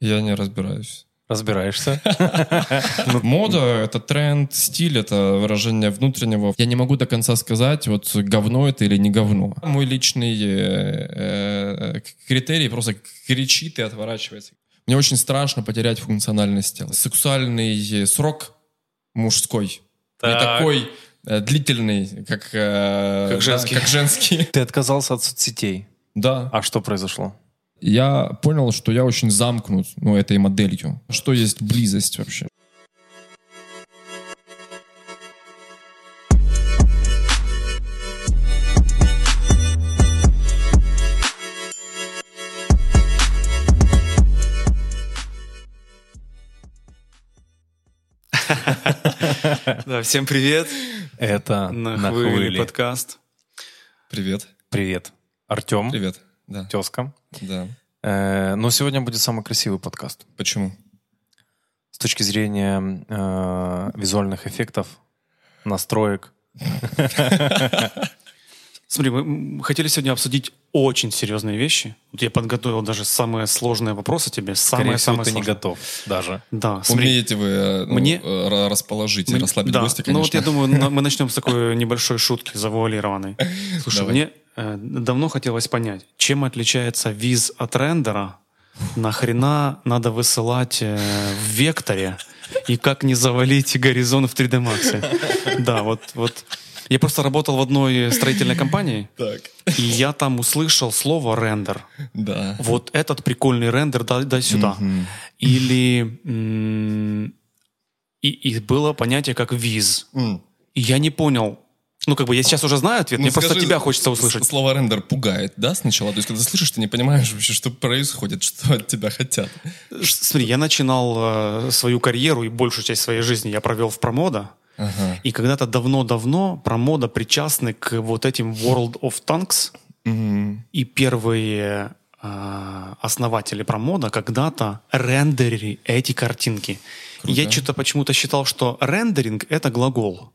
Я не разбираюсь. Разбираешься? Мода — это тренд, стиль — это выражение внутреннего. Я не могу до конца сказать, вот говно это или не говно. Мой личный э, э, критерий просто кричит и отворачивается. Мне очень страшно потерять функциональность тела. Сексуальный срок мужской не Так. такой э, длительный, как, э, Как да, женский. как женский. Ты отказался от соцсетей. Да. А что произошло? Я понял, что я очень замкнут, ну, этой моделью. Что есть близость вообще? Да, всем привет. Это На, хвыли. подкаст. Привет. Привет. Артем, Привет. Да. тезка. Да. Э, но сегодня будет самый красивый подкаст. Почему? С точки зрения э, визуальных эффектов, настроек. Смотри, мы хотели сегодня обсудить очень серьезные вещи. Вот я подготовил даже самые сложные вопросы тебе. Скорее Самые, всего, самые ты не сложные. готов даже. Да, смотри. Умеете вы э, ну, Мне- э, ра- расположить и Мне- расслабить да, гостя, Ну вот конечно. я думаю, мы начнем с такой небольшой шутки завуалированной. Слушай, Давай. мне э, давно хотелось понять, чем отличается виз от рендера, нахрена надо высылать э, в векторе и как не завалить горизонт в 3D Max. Да, вот, вот. Я просто работал в одной строительной компании, Так. и я там услышал слово рендер. Да. Вот этот прикольный рендер, дай, дай сюда. Мгм. Или м, и, и было понятие как виз. М. И я не понял. Ну, как бы я сейчас уже знаю ответ, Ну, мне просто скажи, тебя хочется услышать. Слово рендер пугает, да, сначала? То есть, когда слышишь, ты не понимаешь вообще, что происходит, что от тебя хотят. Смотри, я начинал э, свою карьеру и большую часть своей жизни я провел в промода. Ага. И когда-то давно-давно промода причастны к вот этим World of Tanks. Мгм. И первые э, основатели промода когда-то рендерили эти картинки. И я Круто. что-то почему-то считал, что рендеринг — это глагол.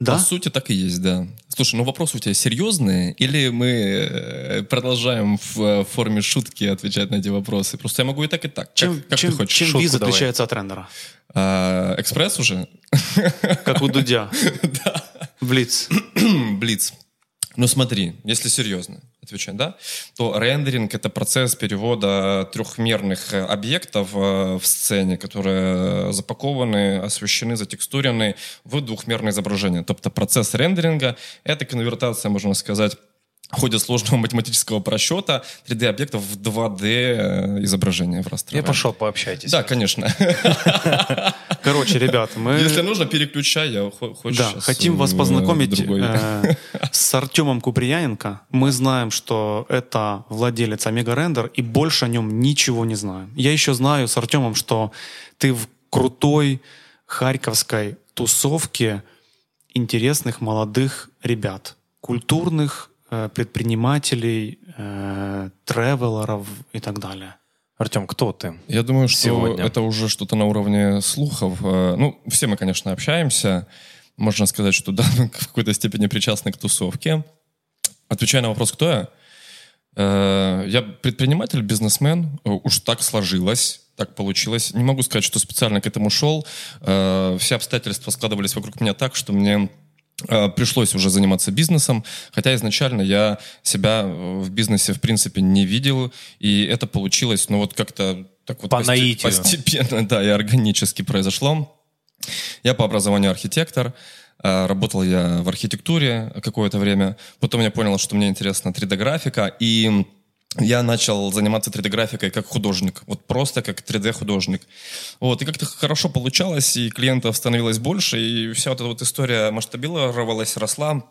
Да? По сути, так и есть, да. Слушай, ну вопросы у тебя серьезные, или мы э, продолжаем в э, форме шутки отвечать на эти вопросы? Просто я могу и так, и так. Чем, как как чем, ты хочешь? чем Шутку виз давай. отличается от рендера? А, экспресс уже? Как у Дудя. Блиц. Блиц. Ну смотри, если серьезно отвечать, да, то рендеринг — это процесс перевода трехмерных э, объектов э, в сцене, которые запакованы, освещены, затекстурены в двухмерное изображение. Тобто процесс рендеринга — это конвертация, можно сказать, в ходе сложного математического просчета 3D-объектов в 2D э, изображение в Я растровое. пошел, пообщайтесь. Да, конечно. Короче, ребята, мы Если нужно, переключай, я хо- хочешь да, хотим вас познакомить с Артемом Куприяненко. Мы знаем, что это владелец Омега Рендер, и больше о нем ничего не знаем. Я еще знаю с Артемом, что ты в крутой харьковской тусовке интересных молодых ребят, культурных э, предпринимателей, э, тревелеров и так далее. Артем, кто ты? Я думаю, что Сегодня. это уже что-то на уровне слухов. Э, Ну, все мы, конечно, общаемся. Можно сказать, что да, в какой-то степени причастны к тусовке. Отвечая на вопрос, кто я, э, я предприниматель, бизнесмен. Э, Уж так сложилось, так получилось. Не могу сказать, что специально к этому шел. Э, Все обстоятельства складывались вокруг меня так, что мне пришлось уже заниматься бизнесом, хотя изначально я себя в бизнесе в принципе не видел, и это получилось, ну вот как-то так вот По постепенно, да, и органически произошло. Я по образованию архитектор, э, работал я в архитектуре какое-то время, потом я понял, что мне интересна 3D-графика, и я начал заниматься 3D-графикой как художник, вот просто как 3D-художник. Вот, и как-то хорошо получалось, и клиентов становилось больше, и вся вот эта вот история масштабировалась, росла.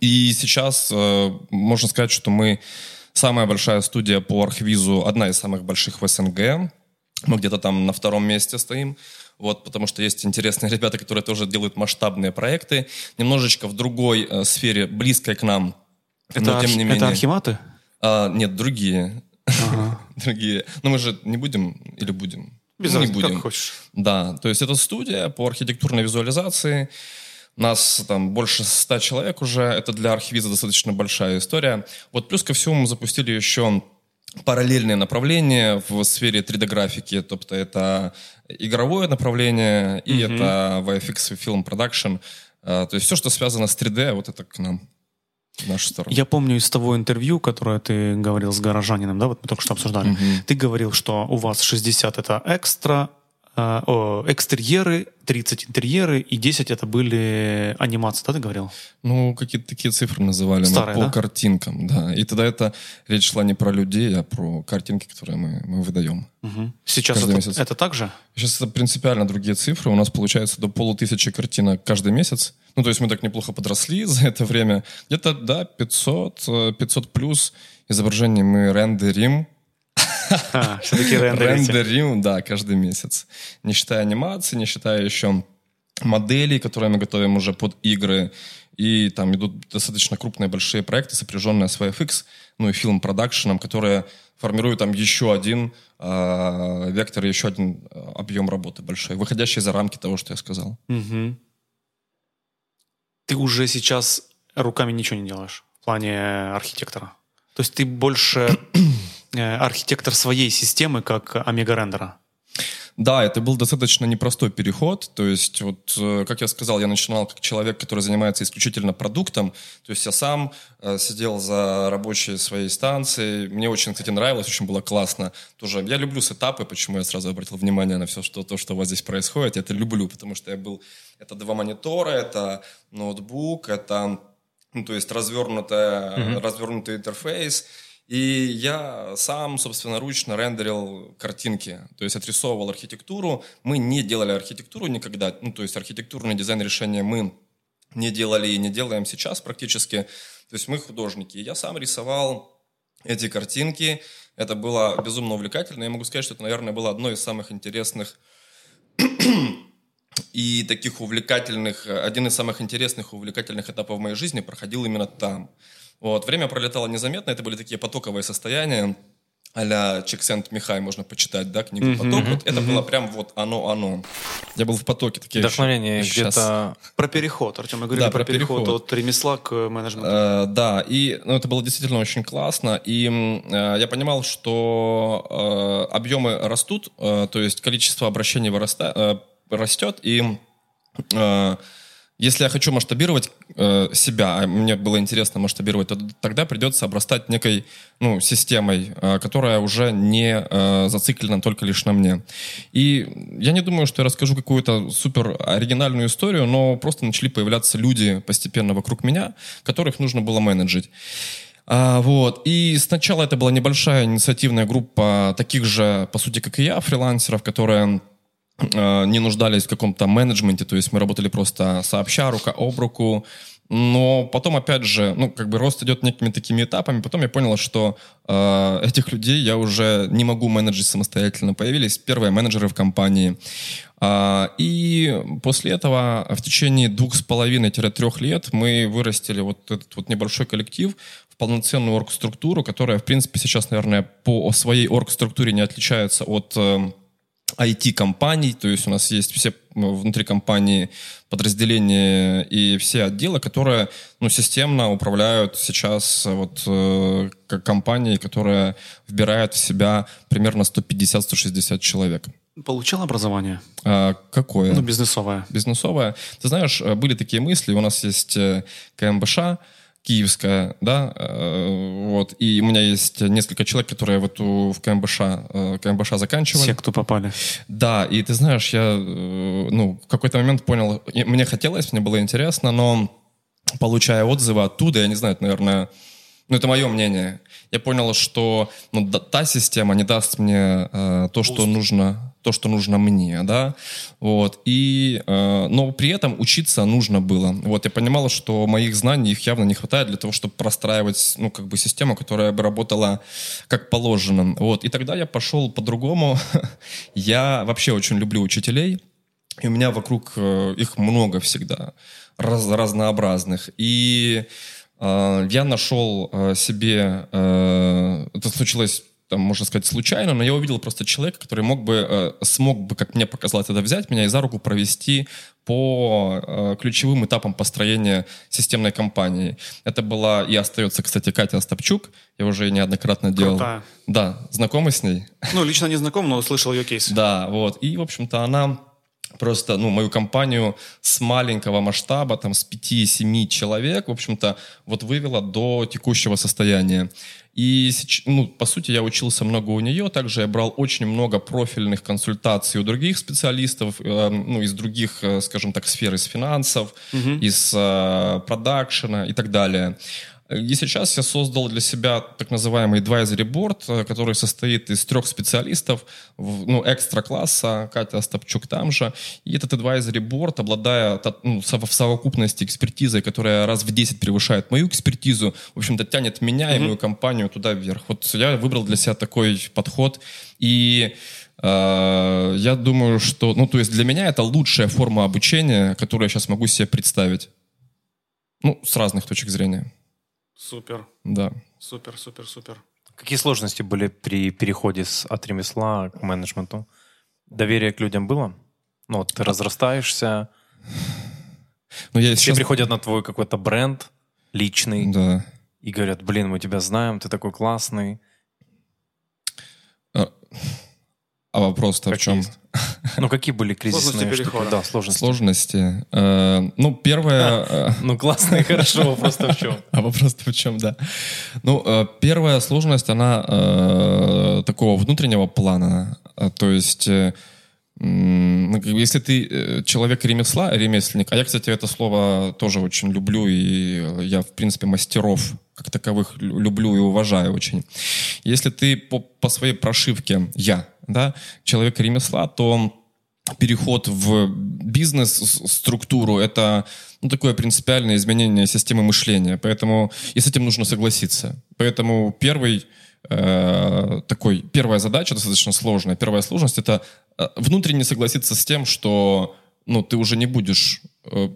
И сейчас э, можно сказать, что мы самая большая студия по архвизу, одна из самых больших в СНГ. Мы где-то там на втором месте стоим. Вот, потому что есть интересные ребята, которые тоже делают масштабные проекты, немножечко в другой э, сфере, близкой к нам. Это, но тем не это менее. архиматы? А, нет, другие. Ага. другие. Но мы же не будем или будем? Без Ну, не будем. как хочешь. Да, то есть это студия по архитектурной визуализации. Нас там больше ста человек уже. Это для архивиза достаточно большая история. Вот плюс ко всему мы запустили еще параллельные направления в сфере 3D-графики, тобто это игровое направление и Мгм. это VFX Film Production. А, То есть все, что связано с 3D, вот это к нам, в нашу сторону. Я помню из того интервью, которое ты говорил с горожанином, да, вот мы только что обсуждали. Мгм. Ты говорил, что у вас 60 это экстра, э, о, экстерьеры, 30 интерьеры и 10 это были анимации, да, ты говорил? Ну, какие-то такие цифры называли Старые, мы по да? картинкам, да. И тогда это речь шла не про людей, а про картинки, которые мы, мы выдаем. Мгм. Сейчас это, месяц. это так же? Сейчас это принципиально другие цифры. У нас получается до полутысячи картинок каждый месяц. Ну, то есть мы так неплохо подросли за это время. Где-то, да, 500, э, 500 плюс изображений мы рендерим. А, все-таки рендерите. Рендерим, да, каждый месяц. Не считая анимации, не считая еще моделей, которые мы готовим уже под игры. И там идут достаточно крупные большие проекты, сопряженные с VFX, ну и фильм-продакшеном, которые формируют там еще один э, вектор, еще один э, объем работы большой, выходящий за рамки того, что я сказал. Мгм. Ты уже сейчас руками ничего не делаешь в плане архитектора. То есть ты больше архитектор своей системы, как Омега Рендера. Да, это был достаточно непростой переход. То есть, вот, э, как я сказал, я начинал как человек, который занимается исключительно продуктом. То есть я сам э, сидел за рабочей своей станцией. Мне очень, кстати, нравилось, очень было классно. Тоже я люблю сетапы, почему я сразу обратил внимание на все, что, то, что у вас здесь происходит. Я это люблю, потому что я был... Это два монитора, это ноутбук, это ну, то есть развернутая, развернутый интерфейс. И я сам, собственно, ручно рендерил картинки, то есть отрисовывал архитектуру. Мы не делали архитектуру никогда, ну, то есть архитектурный дизайн решения мы не делали и не делаем сейчас практически. То есть мы художники. Я сам рисовал эти картинки. Это было безумно увлекательно. Я могу сказать, что это, наверное, было одно из самых интересных и таких увлекательных, один из самых интересных и увлекательных этапов моей жизни проходил именно там. Вот, время пролетало незаметно, это были такие потоковые состояния, а-ля Чексент Михай можно почитать, да, книгу «Поток». Вот это было прям вот оно-оно. Я был в потоке. Такие Вдохновение щас- где-то... Про переход, Артем, мы говорили Да, про, про переход, переход. от ремесла к менеджменту. Э, да, и ну, это было действительно очень классно. И э, я понимал, что э, объемы растут, э, то есть количество обращений выраста- э, растет. И э, если я хочу масштабировать э, себя, а мне было интересно масштабировать, то тогда придется обрастать некой ну, системой, э, которая уже не э, зациклена только лишь на мне. И я не думаю, что я расскажу какую-то супер оригинальную историю, но просто начали появляться люди постепенно вокруг меня, которых нужно было менеджить. А, вот. И сначала это была небольшая инициативная группа таких же, по сути, как и я, фрилансеров, которые не нуждались в каком-то менеджменте, то есть мы работали просто сообща, рука об руку. Но потом, опять же, ну, как бы рост идет некими такими этапами. Потом я понял, что э, этих людей я уже не могу менеджить самостоятельно. Появились первые менеджеры в компании. А, и после этого в течение двух с половиной-трех лет мы вырастили вот этот вот небольшой коллектив в полноценную оргструктуру, которая, в принципе, сейчас, наверное, по своей оргструктуре не отличается от э, IT-компаний, то есть у нас есть все внутри компании подразделения и все отделы, которые ну, системно управляют сейчас вот э, как компании, которая вбирает в себя примерно 150-160 человек. Получал образование? А какое? Ну, бизнесовое. бизнесовая. Ты знаешь, э, были такие мысли, у нас есть э, КМБШ, киевская, да, э, вот, и у меня есть несколько человек, которые в эту в КМБШ, э, КМБШ заканчивали. Все, кто попали. Да, и ты знаешь, я, э, ну, в какой-то момент понял, мне хотелось, мне было интересно, но получая отзывы оттуда, я не знаю, это, наверное, ну, это мое мнение, я понял, что ну, да- та система не даст мне э, то, что нужно, то, что нужно мне, да, вот, и, э, но при этом учиться нужно было, вот, я понимал, что моих знаний, их явно не хватает для того, чтобы простраивать, ну, как бы систему, которая бы работала как положено, вот, и тогда я пошел по-другому, я вообще очень люблю учителей, и у меня вокруг э, их много всегда, раз- разнообразных. И я нашел э, себе, э, это случилось там, можно сказать, случайно, но я увидел просто человека, который мог бы, смог бы, как мне показалось, это взять меня и за руку провести по ключевым этапам построения системной компании. Это была и остается, кстати, Катя Остапчук. Я уже неоднократно делал. Крутая. Да, знакомы с ней? Ну, лично не знаком, но слышал ее кейс. Да, вот. И, в общем-то, она просто, ну, мою компанию с маленького масштаба, там, с 5-7 человек, в общем-то, вот вывела до текущего состояния. И, ну, по сути, я учился много у нее, также я брал очень много профильных консультаций у других специалистов, э, ну, из других, э, скажем так, сфер, из финансов, из э, продакшена и так далее. И сейчас я создал для себя так называемый advisory board, э, который состоит из трех специалистов, ну, экстра-класса, Катя Остапчук там же. И этот advisory board, обладая ну, в совокупности экспертизой, которая раз в 10 превышает мою экспертизу, в общем-то, тянет меня и мою компанию туда вверх. Вот я выбрал для себя такой подход. И э, я думаю, что, ну, то есть для меня это лучшая форма обучения, которую я сейчас могу себе представить. Ну, с разных точек зрения. Супер, Да. супер, супер, супер. Какие сложности были при переходе с, от ремесла к менеджменту? Доверие к людям было? Ну, вот ты разрастаешься, Но я все сейчас... приходят на твой какой-то бренд личный Да. и говорят, блин, мы тебя знаем, ты такой классный. А вопрос-то в чем? есть. Ну, какие были кризисные Сложности штуки? перехода. Да, сложности. Сложности. Э, ну, первое... э, Ну, классно и хорошо, вопрос-то в чем? А вопрос-то в чем, да. Ну, э, первая сложность, она э, такого внутреннего плана. То есть, ну, если ты человек ремесла, ремесленник, а я, кстати, это слово тоже очень люблю, и я, в принципе, мастеров как таковых лю- люблю и уважаю очень. Если ты по, по своей прошивке, я, да, человек ремесла, то переход в бизнес-структуру — это ну, такое принципиальное изменение системы мышления. Поэтому и с этим нужно согласиться. Поэтому первый э, такой, первая задача достаточно сложная. Первая сложность — это э, внутренне согласиться с тем, что ну, ты уже не будешь, э,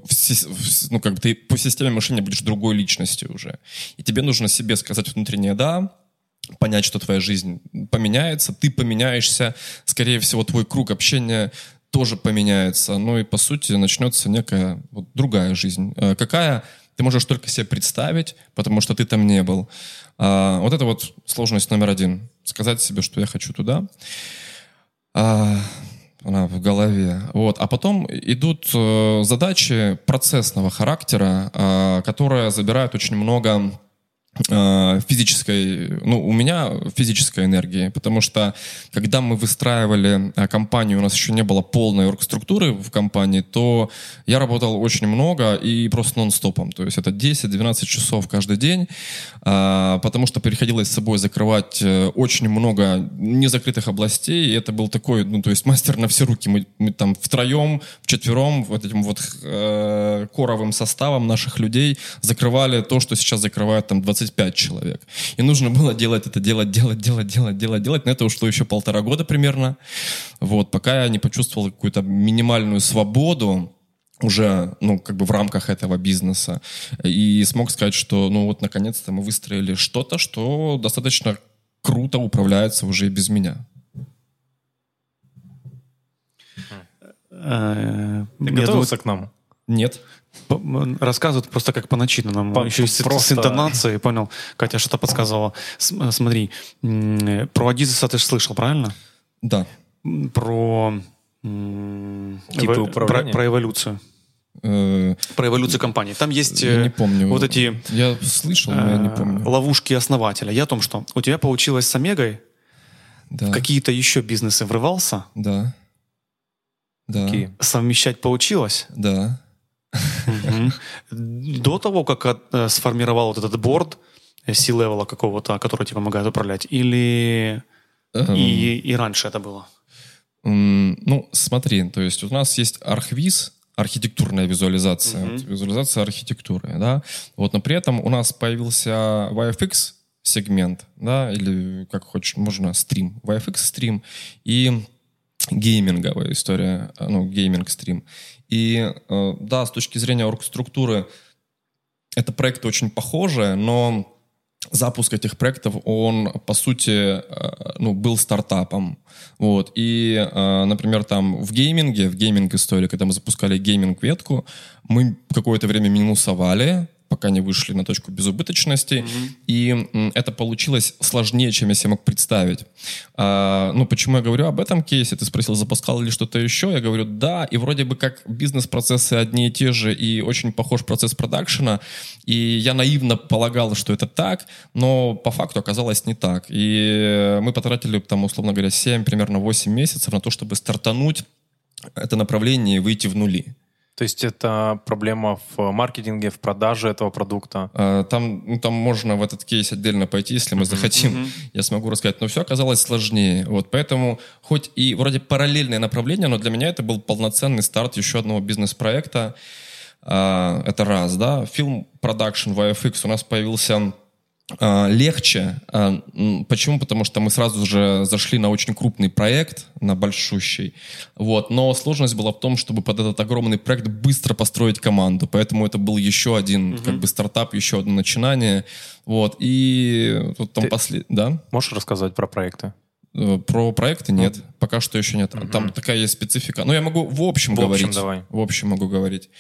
ну, как бы ты по системе мышления будешь другой личностью уже. И тебе нужно себе сказать внутреннее «да», понять, что твоя жизнь поменяется, ты поменяешься, скорее всего, твой круг общения тоже поменяется, ну и, по сути, начнется некая вот другая жизнь. Э, Какая, ты можешь только себе представить, потому что ты там не был. А, вот это вот сложность номер один. Сказать себе, что я хочу туда. А, она в голове. Вот. А потом идут э, задачи процессного характера, э, которые забирают очень много физической, ну, у меня физической энергии, потому что когда мы выстраивали э, компанию, у нас еще не было полной оргструктуры в компании, то я работал очень много и просто нон-стопом, то есть это 10-12 часов каждый день, а, потому что приходилось с собой закрывать э, очень много незакрытых областей, и это был такой, ну, то есть мастер на все руки, мы, мы там втроем, вчетвером, вот этим вот э, коровым составом наших людей закрывали то, что сейчас закрывают там 25 человек. И нужно было делать это, делать, делать, делать, делать, делать, делать. На это ушло еще полтора года примерно. Вот, пока я не почувствовал какую-то минимальную свободу, уже, ну, как бы в рамках этого бизнеса. И смог сказать, что, ну, вот, наконец-то мы выстроили что-то, что достаточно круто управляется уже и без меня. Ты готовился к нам? Нет. Рассказывают просто как по начитанному. По- Еще и с, просто- с интонацией, понял. Катя что-то подсказывала. С- э, смотри, про Адизеса ты же слышал, правильно? Да. Про... Типы эво- управления? Про, про эволюцию. Э, Про эволюцию компании. Там есть Я не э, помню. вот эти Я слышал, но я не помню. ловушки основателя. Я о том, что у тебя получилось с Омегой, Да. в какие-то еще бизнесы врывался, Да. Да. Какие? совмещать получилось. Да. До того, как э, сформировал вот этот борд э, C-левела какого-то, который тебе помогает управлять, или Эм, и, раньше это было? Ну, смотри, то есть у нас есть архвиз, архитектурная визуализация, визуализация архитектуры, да. Вот, но при этом у нас появился VFX сегмент, да, или как хочешь, можно стрим, VFX стрим и гейминговая история, э, ну, гейминг-стрим. И э, да, с точки зрения оргструктуры это проекты очень похожие, но запуск этих проектов, он, по сути, э, ну, был стартапом. Вот. И, э, например, там в гейминге, в гейминг-истории, когда мы запускали гейминг-ветку, мы какое-то время минусовали, пока не вышли на точку безубыточности. Mm-hmm. И это получилось сложнее, чем я себе мог представить. А, ну, почему я говорю об этом кейсе? Ты спросил, запускал ли что-то еще? Я говорю, да. И вроде бы как бизнес-процессы одни и те же, и очень похож процесс продакшена. И я наивно полагал, что это так, но по факту оказалось не так. И мы потратили, там, условно говоря, 7, примерно 8 месяцев на то, чтобы стартануть это направление и выйти в нули. То есть это проблема в маркетинге, в продаже этого продукта? А, там, ну, там можно в этот кейс отдельно пойти, если мы захотим. Mm-hmm. Я смогу рассказать. Но все оказалось сложнее. Вот, поэтому хоть и вроде параллельное направление, но для меня это был полноценный старт еще одного бизнес-проекта. А, это раз, да. Фильм продакшн VFX у нас появился легче. А, почему? Потому что мы сразу же зашли на очень крупный проект, на большущий. Вот. Но сложность была в том, чтобы под этот огромный проект быстро построить команду. Поэтому это был еще один угу. как бы стартап, еще одно начинание. Вот. И вот там после... Да? Можешь рассказать про проекты? Э, про проекты нет, mm. пока что еще нет. Mm-hmm. Там такая есть специфика. Но я могу в общем в говорить. Общем, давай. В общем могу говорить.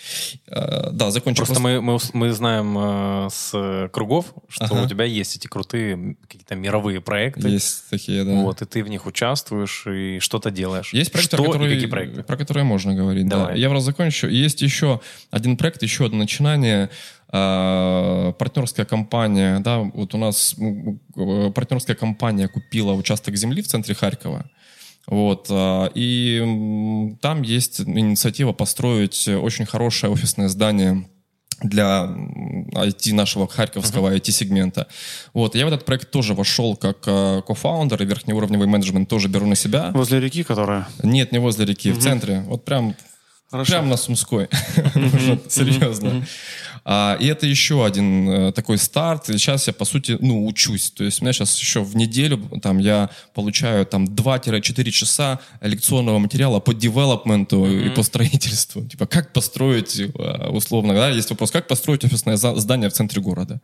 Uh, да, закончу. Просто, просто... Мы, мы, мы знаем uh, с кругов, что ага. у тебя есть эти крутые какие-то мировые проекты. Есть такие, да. Вот, и ты в них участвуешь и что-то делаешь. Есть проекты, что которые, какие проекты? про которые можно говорить. Давай. Да. Я раз закончу. Есть еще один проект, еще одно начинание а, партнерская компания, да, вот у нас э, партнерская компания купила участок земли в центре Харькова. Вот, а, и там есть инициатива построить очень хорошее офисное здание для IT нашего харьковского uh-huh. IT-сегмента. Вот, я в этот проект тоже вошел как э, кофаундер, и верхнеуровневый менеджмент тоже беру на себя. Возле реки, которая? Нет, не возле реки, uh-huh. в центре. Вот прям, прям на Сумской. Серьезно. А, и это еще один э, такой старт. Сейчас я, по сути, ну, учусь. То есть у меня сейчас еще в неделю там я получаю там 2-4 часа лекционного материала по девелопменту и по строительству. Типа, как построить, э, условно, да, есть вопрос, как построить офисное здание в центре города.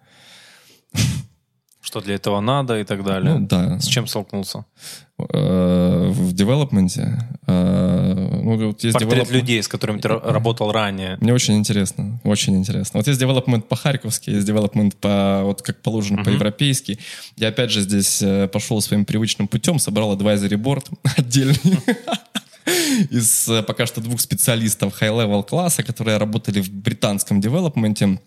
Что для этого надо и так далее. Ну, да. С чем столкнулся? Э, в девелопменте. Э, ну, вот есть Портрет development... людей, с которыми ты работал ранее. Мне очень интересно, очень интересно. Вот есть девелопмент по-харьковски, есть девелопмент по, вот как положено, uh-huh. по-европейски. Я опять же здесь э, пошел своим привычным путем, собрал advisory board отдельный из пока что двух специалистов high-level класса, которые работали в британском девелопменте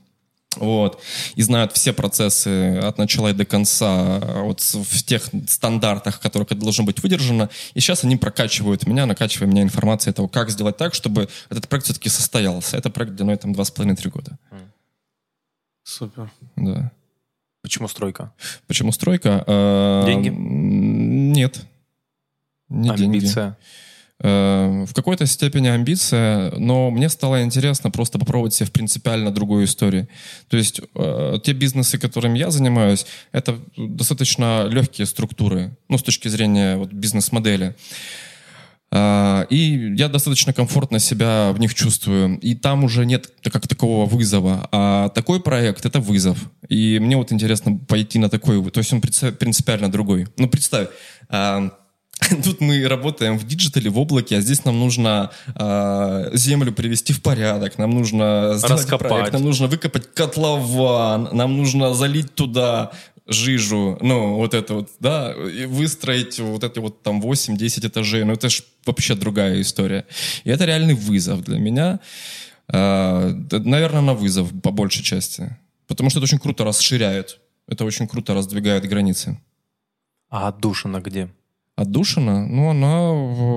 вот, и знают все процессы от начала и до конца, вот в тех стандартах, которых это должно быть выдержано. И сейчас они прокачивают меня, накачивая меня информацией того, как сделать так, чтобы этот проект все-таки состоялся. Это проект длиной там 2,5-3 года. Супер. Да. Почему стройка? Почему стройка? А, деньги? Нет. Не Амбиция? деньги. Э, в какой-то степени амбиция, но мне стало интересно просто попробовать себя в принципиально другой истории. То есть э, те бизнесы, которыми я занимаюсь, это достаточно легкие структуры, ну, с точки зрения вот, бизнес-модели. Uh, и я достаточно комфортно себя в них чувствую. И там уже нет как такового вызова. А такой проект — это вызов. И мне вот интересно пойти на такой... То есть он принципиально другой. Ну, представь, uh, Тут мы работаем в диджитале, в облаке, а здесь нам нужно э, землю привести в порядок, нам нужно сделать Раскопать. проект, нам нужно выкопать котлован, нам нужно залить туда жижу, ну, вот это вот, да, и выстроить вот эти вот там 8-10 этажей, ну, это же вообще другая история. И это реальный вызов для меня, э, наверное, на вызов по большей части, потому что это очень круто расширяет, это очень круто раздвигает границы. А отдушина где? Отдушина, ну, она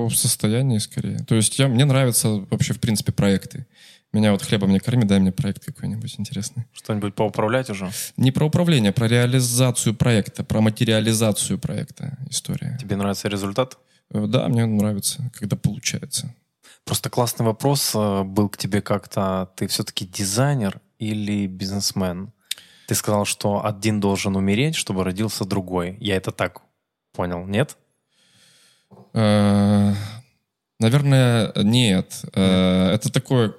в состоянии скорее. То есть я, мне нравятся вообще, в принципе, проекты. Меня вот хлебом не корми, дай мне проект какой-нибудь интересный. Что-нибудь поуправлять уже? Не про управление, про реализацию проекта, про материализацию проекта история. Тебе нравится результат? Э, да, мне нравится, когда получается. Просто классный вопрос э, был к тебе как-то. Ты все-таки дизайнер или бизнесмен? Ты сказал, что один должен умереть, чтобы родился другой. Я это так понял, нет? Э, наверное, нет. Э, это такое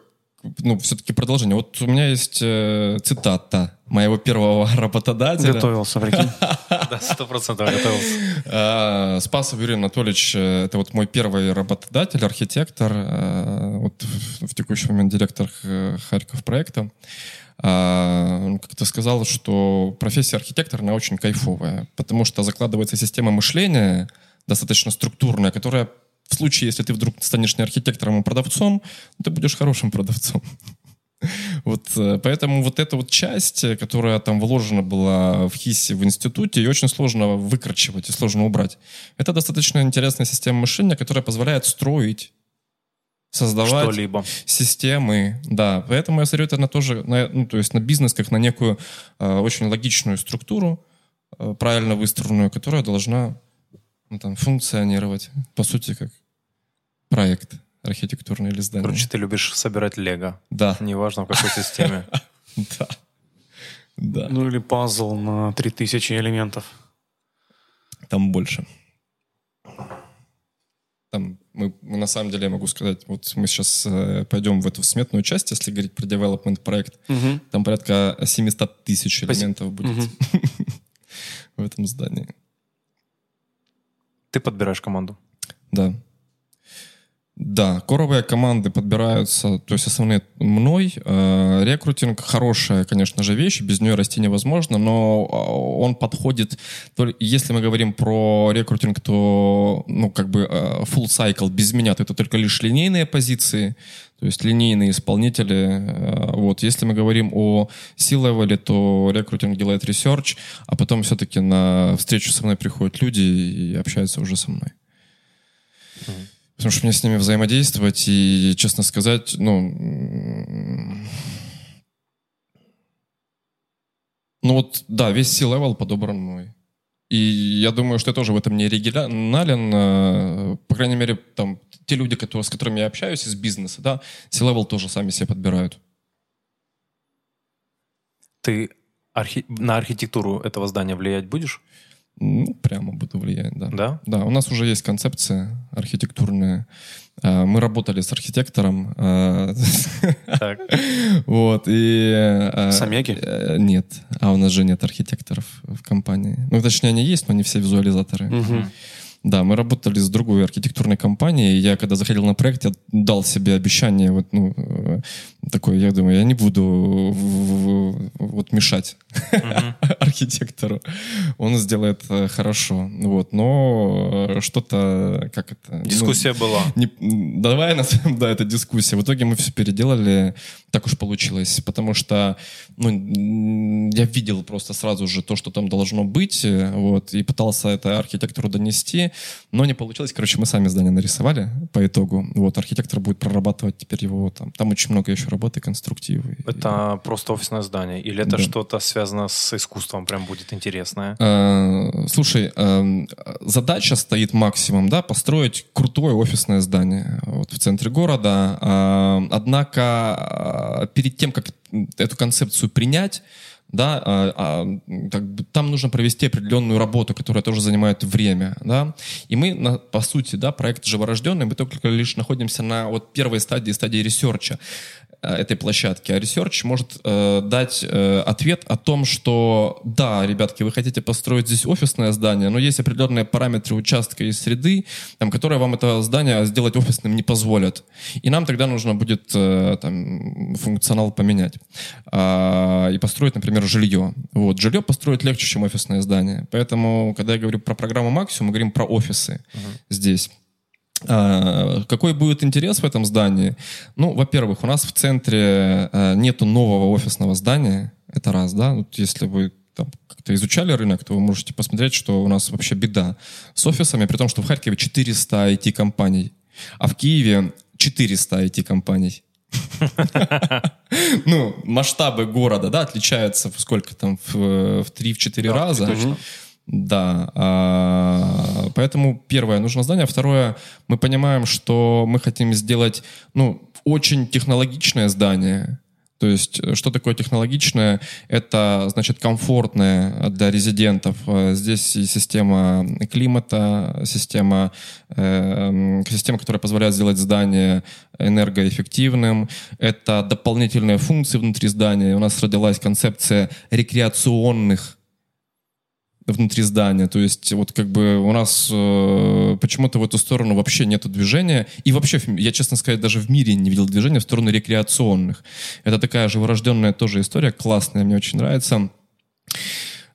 ну, все-таки продолжение. Вот у меня есть э, цитата моего первого работодателя. Готовился, прикинь. Да, сто процентов готовился. Спасов Юрий Анатольевич, это вот мой первый работодатель, архитектор, вот в текущий момент директор Харьков проекта. Он как-то сказал, что профессия архитектора, она очень кайфовая, потому что закладывается система мышления достаточно структурная, которая в случае, если ты вдруг станешь не архитектором, а продавцом, ты будешь хорошим продавцом. Вот, э, поэтому вот эта вот часть, которая там вложена была в ХИСе в институте, ее очень сложно выкручивать и сложно убрать. Это достаточно интересная система мышления, которая позволяет строить, создавать Что-либо. системы, да. Поэтому я смотрю это на тоже, на, ну, то есть на бизнес как на некую э, очень логичную структуру, э, правильно выстроенную, которая должна ну, там, функционировать, по сути, как проект архитектурный или здание. Короче, ты любишь собирать лего. Да, Неважно, в какой системе. да, да. Ну или пазл на 3000 элементов. Там больше. Там мы, на самом деле, я могу сказать, вот мы сейчас э, пойдем в эту сметную часть, если говорить про development проект, Мгм. там порядка 700 тысяч Спасибо. элементов будет Мгм. в этом здании. Ты подбираешь команду. Да. Да, коровые команды подбираются, то есть основные мной. Э, рекрутинг хорошая, конечно же, вещь, без нее расти невозможно, но э, он подходит, если мы говорим про рекрутинг, то, ну, как бы э, full cycle без меня, то это только лишь линейные позиции, то есть линейные исполнители. Вот. Если мы говорим о C-level е, то рекрутинг делает research, а потом все-таки на встречу со мной приходят люди и общаются уже со мной. Потому что мне с ними взаимодействовать и, честно сказать, ну... Ну вот, да, весь C-level подобран мной. И я думаю, что я тоже в этом не оригинален. э, По крайней мере, там, те люди, которые, с которыми я общаюсь из бизнеса, да, C-level тоже сами себе подбирают. Ты архи- на архитектуру этого здания влиять будешь? Ну, прямо буду влиять, да. Да? Да, у нас уже есть концепция архитектурная. Э, Мы работали с архитектором. э, Так. Вот, и... э, Самеги? э, Нет, а у нас же нет архитекторов в компании. Ну, точнее, они есть, но не все визуализаторы. Мгм. Да, мы работали с другой архитектурной компанией. Я, когда заходил на проект, я дал себе обещание, вот, ну, э, такое, я думаю, я не буду вот мешать архитектору. Он сделает э, хорошо. Вот, но э, что-то, как это... ну, Дискуссия была. не- давай, на самом да, это дискуссия. В итоге мы все переделали, так уж получилось, потому что ну, я видел просто сразу же то, что там должно быть, вот, и пытался это архитектору донести, но не получилось. Короче, мы сами здание нарисовали по итогу. Вот, архитектор будет прорабатывать теперь его там. Там очень много еще работы, конструктивы. Это просто офисное здание? Или это Да. что-то связано с искусством прям будет интересное? Э, Слушай, э, задача стоит максимум, да, построить крутое офисное здание вот в центре города. Э, Однако э, перед тем, как эту концепцию принять, да, а, а, как там нужно провести определенную работу, которая тоже занимает время, да, и мы, на- по сути, да, проект живорожденный, мы только лишь находимся на вот первой стадии, стадии research а этой площадки, а research может э, дать э, ответ о том, что да, ребятки, вы хотите построить здесь офисное здание, но есть определенные параметры участка и среды, там, которые вам это здание сделать офисным не позволят. И нам тогда нужно будет э, там, функционал поменять А, и построить, например, жилье. Вот. Жилье построить легче, чем офисное здание. Поэтому, когда я говорю про программу «Максимум», мы говорим про офисы здесь. А, Какой будет интерес в этом здании? Ну, во-первых, у нас в центре э, нету нового офисного здания. Это раз, да. Вот если вы там как-то изучали рынок, то вы можете посмотреть, что у нас вообще беда с офисами, при том, что в Харькове 400 IT-компаний, а в Киеве 400 IT-компаний. Ну, масштабы города, да, отличаются в сколько там, в, в 3-4 раза. Да, а, поэтому первое, нужно здание. Второе, мы понимаем, что мы хотим сделать, ну, очень технологичное здание. То есть, э, что такое технологичное? Это, значит, комфортное для резидентов. Э, здесь и система климата, система, э, система, которая позволяет сделать здание энергоэффективным. Это дополнительные функции внутри здания. У нас родилась концепция рекреационных внутри здания. То есть вот как бы у нас э, почему-то в эту сторону вообще нету движения. И вообще, я, честно сказать, даже в мире не видел движения в сторону рекреационных. Это такая живорожденная тоже история, классная, мне очень нравится.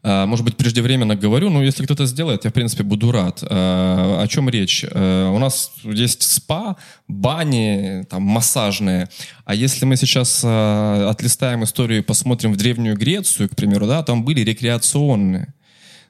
А, может быть, преждевременно говорю, но если кто-то сделает, я, в принципе, буду рад. А, о чем речь? А, у нас есть спа, бани, там, массажные. А если мы сейчас отлистаем историю и посмотрим в Древнюю Грецию, к примеру, да, там были рекреационные.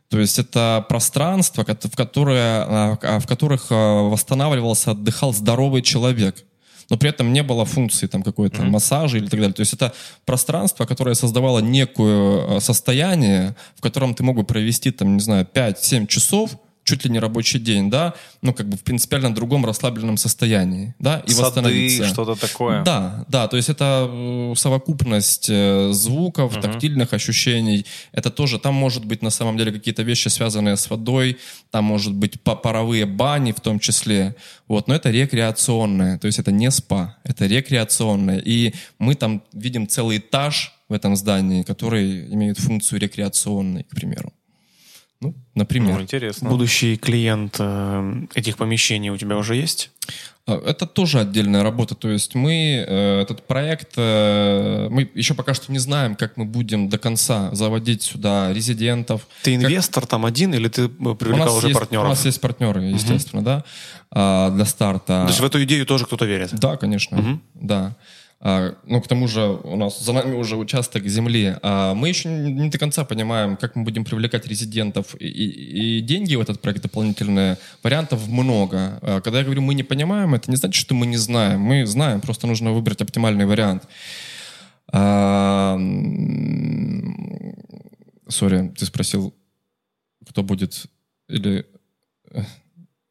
То есть это пространство, в, которое, а, в которых а, восстанавливался, отдыхал здоровый человек но при этом не было функции там какой-то mm-hmm. массажа или так далее. То есть это пространство, которое создавало некое а, состояние, в котором ты мог бы провести там, не знаю, 5-7 часов, чуть ли не рабочий день, да, ну, как бы в принципиально другом расслабленном состоянии, да, и Сады, восстановиться. что-то такое. Да, да, то есть это э, совокупность э, звуков, угу. тактильных ощущений, это тоже, там может быть на самом деле какие-то вещи, связанные с водой, там может быть паровые бани в том числе, вот, но это рекреационное, то есть это не спа, это рекреационное, и мы там видим целый этаж в этом здании, который имеет функцию рекреационной, к примеру. Ну, например. Ну, интересно. Будущий клиент э, этих помещений у тебя уже есть? А, это тоже отдельная работа. То есть мы э, этот проект, э, мы еще пока что не знаем, как мы будем до конца заводить сюда резидентов. Ты инвестор как... там один или ты привлекал уже есть, партнеров? У нас есть партнеры, естественно, угу. да, а, для старта. То есть в эту идею тоже кто-то верит? Да, конечно, угу. да. А, ну, к тому же у нас за нами уже участок земли. А мы еще не до конца понимаем, как мы будем привлекать резидентов и, и, и деньги в этот проект дополнительные. Вариантов много. А когда я говорю, мы не понимаем, это не значит, что мы не знаем. Мы знаем, просто нужно выбрать оптимальный вариант. Сори, ты спросил, кто будет или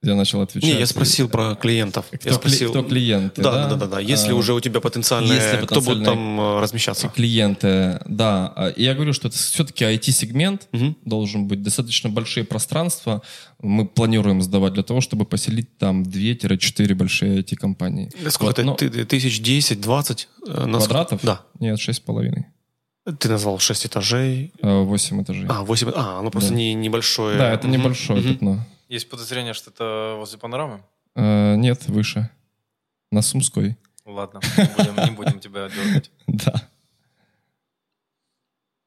я начал отвечать. Не, я спросил про клиентов. Кто, я спросил, кто клиенты, да? Да, да, да, да. Если а, уже у тебя потенциальные, если кто будет там э, размещаться? Клиенты, да. А, и я говорю, что это все-таки IT-сегмент, угу. должен быть достаточно большие пространства. Мы планируем сдавать для того, чтобы поселить там 2-4 большие IT-компании. Сколько вот, это? Но... Тысяч 10-20? Э, Квадратов? Да. Нет, 6,5. Ты назвал 6 этажей. 8 этажей. А, 8. А, ну просто да. не, небольшое. Да, это небольшое угу. пятно. Есть подозрение, что это возле панорамы? Э, нет, выше. На Сумской. Ладно, не будем, не будем тебя дергать. Да.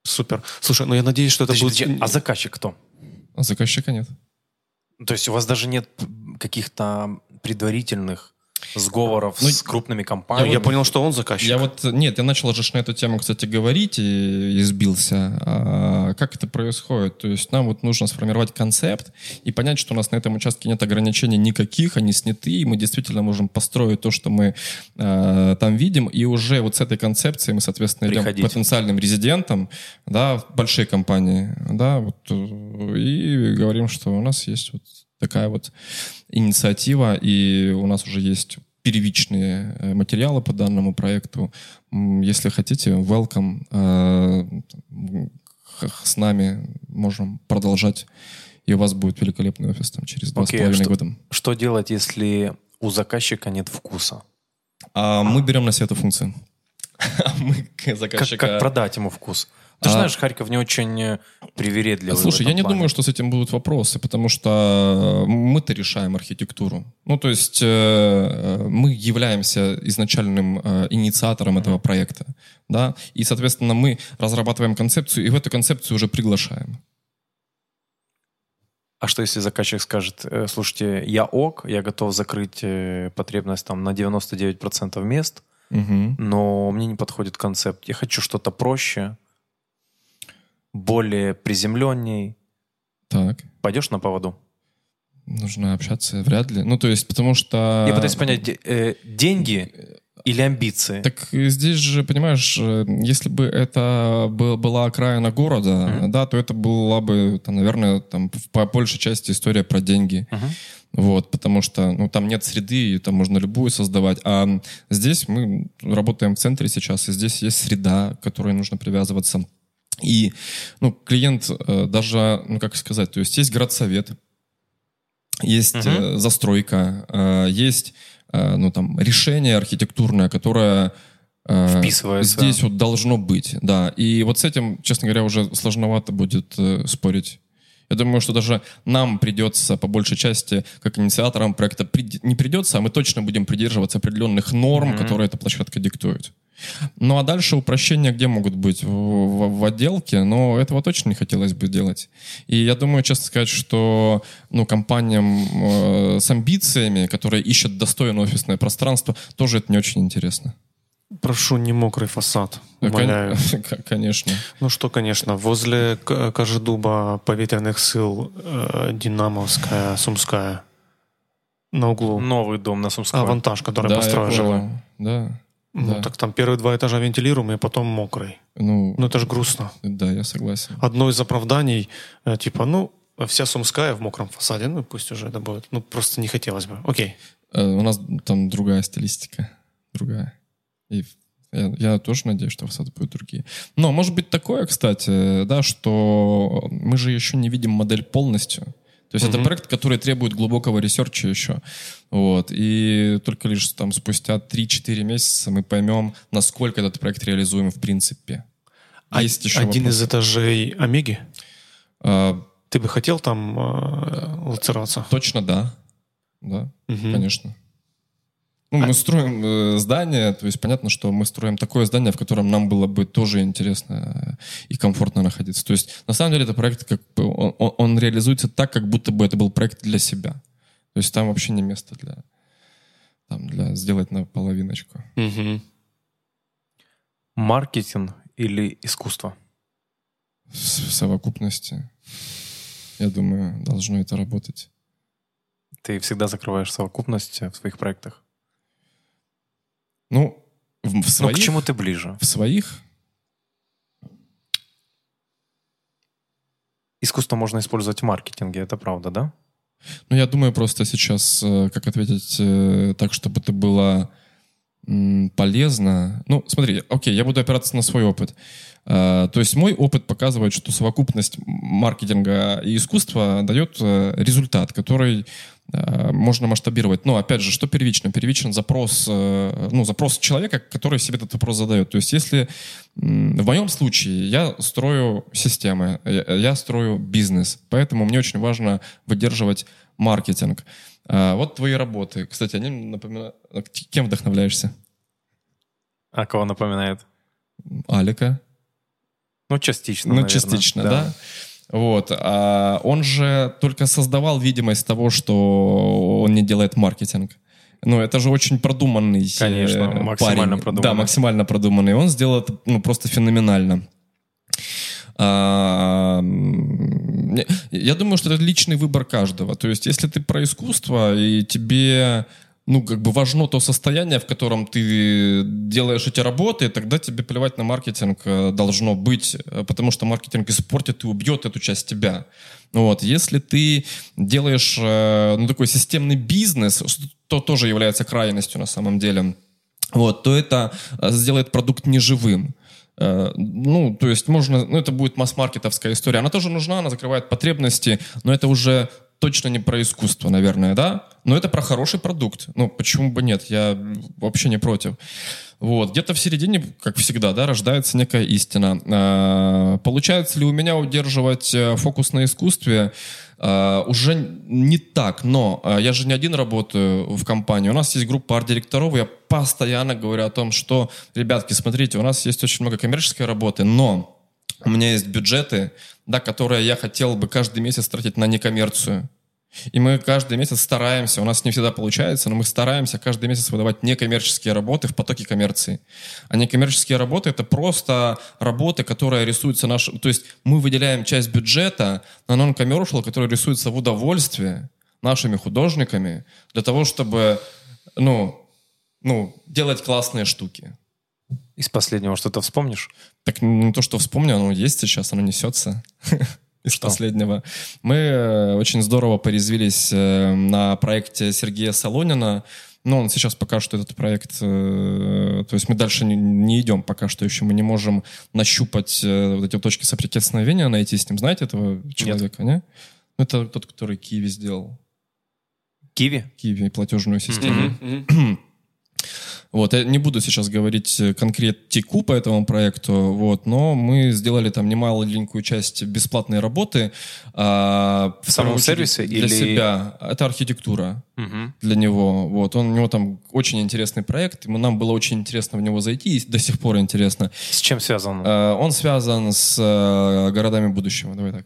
Супер. Слушай, ну я надеюсь, что это Подожди, будет... А заказчик кто? А заказчика нет. То есть у вас даже нет каких-то предварительных сговоров ну, с крупными компаниями. Я, я понял, что он заказчик. Я вот, нет, я начал же на эту тему, кстати, говорить и, и сбился. А, как это происходит? То есть нам вот нужно сформировать концепт и понять, что у нас на этом участке нет ограничений никаких, они сняты, и мы действительно можем построить то, что мы а, там видим, и уже вот с этой концепцией мы, соответственно, идем Приходить. к потенциальным резидентам, да, большие компании, да, вот, и говорим, что у нас есть вот такая вот инициатива, и у нас уже есть первичные э, материалы по данному проекту. Если хотите, welcome. Э, с нами можем продолжать, и у вас будет великолепный офис там через два с половиной года. Что делать, если у заказчика нет вкуса? А, мы берем на себя эту функцию. мы заказчика... Как, как продать ему вкус? Ты а... знаешь, Харьков не очень э, привередливый. Слушай, я не думаю, что с этим будут вопросы, потому что мы-то решаем архитектуру. Ну, то есть э, мы являемся изначальным э, инициатором mm-hmm. этого проекта, да, и, соответственно, мы разрабатываем концепцию и в эту концепцию уже приглашаем. А что если заказчик скажет, э, слушайте, я ок, я готов закрыть э, потребность там на 99% мест, угу. но мне не подходит концепт. Я хочу что-то проще, более приземленней. Так. Пойдешь на поводу? Нужно общаться, вряд ли. Ну, то есть, потому что... Я пытаюсь понять, э, деньги или амбиции? Так здесь же, понимаешь, э, если бы это была окраина города, mm-hmm. да, то это была бы, там, наверное, там, по большей части история про деньги. Mm-hmm. Вот, потому что ну, там нет среды, и там можно любую создавать. А здесь мы работаем в центре сейчас, и здесь есть среда, к которой нужно привязываться. И ну, клиент э, даже, ну как сказать, то есть есть городсовет, есть э, застройка, э, есть ну, там, решение архитектурное, которое Вписывается. здесь вот должно быть, да. И вот с этим, честно говоря, уже сложновато будет спорить. Я думаю, что даже нам придется, по большей части, как инициаторам проекта, прид- не придется, а мы точно будем придерживаться определенных норм, Мгм. которые эта площадка диктует. Ну а дальше упрощения где могут быть? В, в- в отделке, но этого точно не хотелось бы делать. И я думаю, честно сказать, что ну, компаниям э, с амбициями, которые ищут достойное офисное пространство, тоже это не очень интересно. Прошу, не мокрый фасад. Кон- Умоляю. Конечно. Ну что, конечно, возле Кожедуба повітряних сил э, Динамовская, Сумская. На углу. Новый дом на Сумской. а, вантаж, который Да, я построили. понял. Да. Ну, да. так там первые два этажа вентилируемые, потом мокрый. Ну, Ну, это ж грустно. да, я согласен. Одно из оправданий, э, типа, ну, вся Сумская в мокром фасаде, ну, пусть уже это будет. Ну, просто не хотелось бы. Окей. Э, У нас там другая стилистика. Другая. И я, я тоже надеюсь, что фасады будут другие. Но может быть такое, кстати, да, что мы же еще не видим модель полностью. То есть это Мгм. проект, который требует глубокого research а еще. Вот. И только лишь там спустя 3-4 месяца мы поймем, насколько этот проект реализуем в принципе. А Есть еще один вопрос. из этажей Омеги? А, Ты бы хотел там э, лоцироваться? точно да. Да. Мгм. Конечно. Ну, мы строим э, здание, то есть понятно, что мы строим такое здание, в котором нам было бы тоже интересно э, и комфортно находиться. То есть на самом деле это проект, как бы, он, он- реализуется так, как будто бы это был проект для себя. То есть там вообще не место для, там, для сделать на половиночку. Мгм. Маркетинг или искусство? В, в совокупности, я думаю, должно это работать. Ты всегда закрываешь совокупность в своих проектах. Ну, в, в Ну, своих... к чему ты ближе? В своих Искусство можно использовать в маркетинге, это правда, да? Ну, я думаю просто сейчас, э, как ответить э, так, чтобы это было полезно. Ну, смотри, окей, я буду опираться на свой опыт. Э, То есть мой опыт показывает, что совокупность маркетинга и искусства дает результат, который можно масштабировать. Но, опять же, что первично? Первичен запрос, э, ну, запрос человека, который себе этот вопрос задает. То есть если в моем случае я строю системы, я, строю бизнес, поэтому мне очень важно выдерживать маркетинг. А, вот твои работы. Кстати, они напоминают... Кем вдохновляешься? А кого напоминает? Алика? Ну, частично, Ну, наверное. частично, да. Вот. А он же только создавал видимость того, что он не делает маркетинг. Ну, это же очень продуманный э, Конечно, максимально парень. продуманный. Да, максимально продуманный. Он сделал это ну, просто феноменально. А, я думаю, что это личный выбор каждого. То есть, если ты про искусство, и тебе ну, как бы важно то состояние, в котором ты делаешь эти работы, тогда тебе плевать на маркетинг э, должно быть, э, потому что маркетинг испортит и убьет эту часть тебя. Вот. Если ты делаешь э, ну, такой системный бизнес, что тоже является крайностью на самом деле, вот, то это сделает продукт неживым. Ну, то есть можно, ну, это будет масс-маркетовская история. Она тоже нужна, она закрывает потребности, но это уже точно не про искусство, наверное, да? Но это про хороший продукт. Ну, почему бы нет? Я вообще не против. Вот. Где-то в середине, как всегда, да, рождается некая истина. А, Получается ли у меня удерживать э, фокус на искусстве? А, Уже не так, но а, я же не один работаю в компании. У нас есть группа арт-директоров, я постоянно говорю о том, что, ребятки, смотрите, у нас есть очень много коммерческой работы, но у меня есть бюджеты, да, которые я хотел бы каждый месяц тратить на некоммерцию. И мы каждый месяц стараемся, у нас не всегда получается, но мы стараемся каждый месяц выдавать некоммерческие работы в потоке коммерции. А некоммерческие работы — это просто работы, которые рисуются наш... То есть мы выделяем часть бюджета на non-commercial, который рисуется в удовольствие нашими художниками для того, чтобы, ну, ну, делать классные штуки. Из последнего что-то вспомнишь? Так не то, что вспомню, оно есть сейчас, оно несется. из Что? последнего. Мы э, очень здорово порезвились э, на проекте Сергея Солонина. Но он сейчас пока что этот проект... э, То есть мы дальше не, не идем пока что еще. Мы не можем нащупать э, вот эти точки соприкосновения, найти с ним. Знаете этого человека, не? Ну, Это тот, который Киви сделал. Киви? Киви, платежную систему. Мгм, мгм. Вот, я не буду сейчас говорить э, конкретику по этому проекту, вот, но мы сделали там немаленькую часть бесплатной работы. а, В самом сервисе Для или- себя. Это архитектура Мгм. для него. Вот, он, у него там очень интересный проект, ему, нам было очень интересно в него зайти, и до сих пор интересно. С чем связано? А, он связан с э, городами будущего, давай так.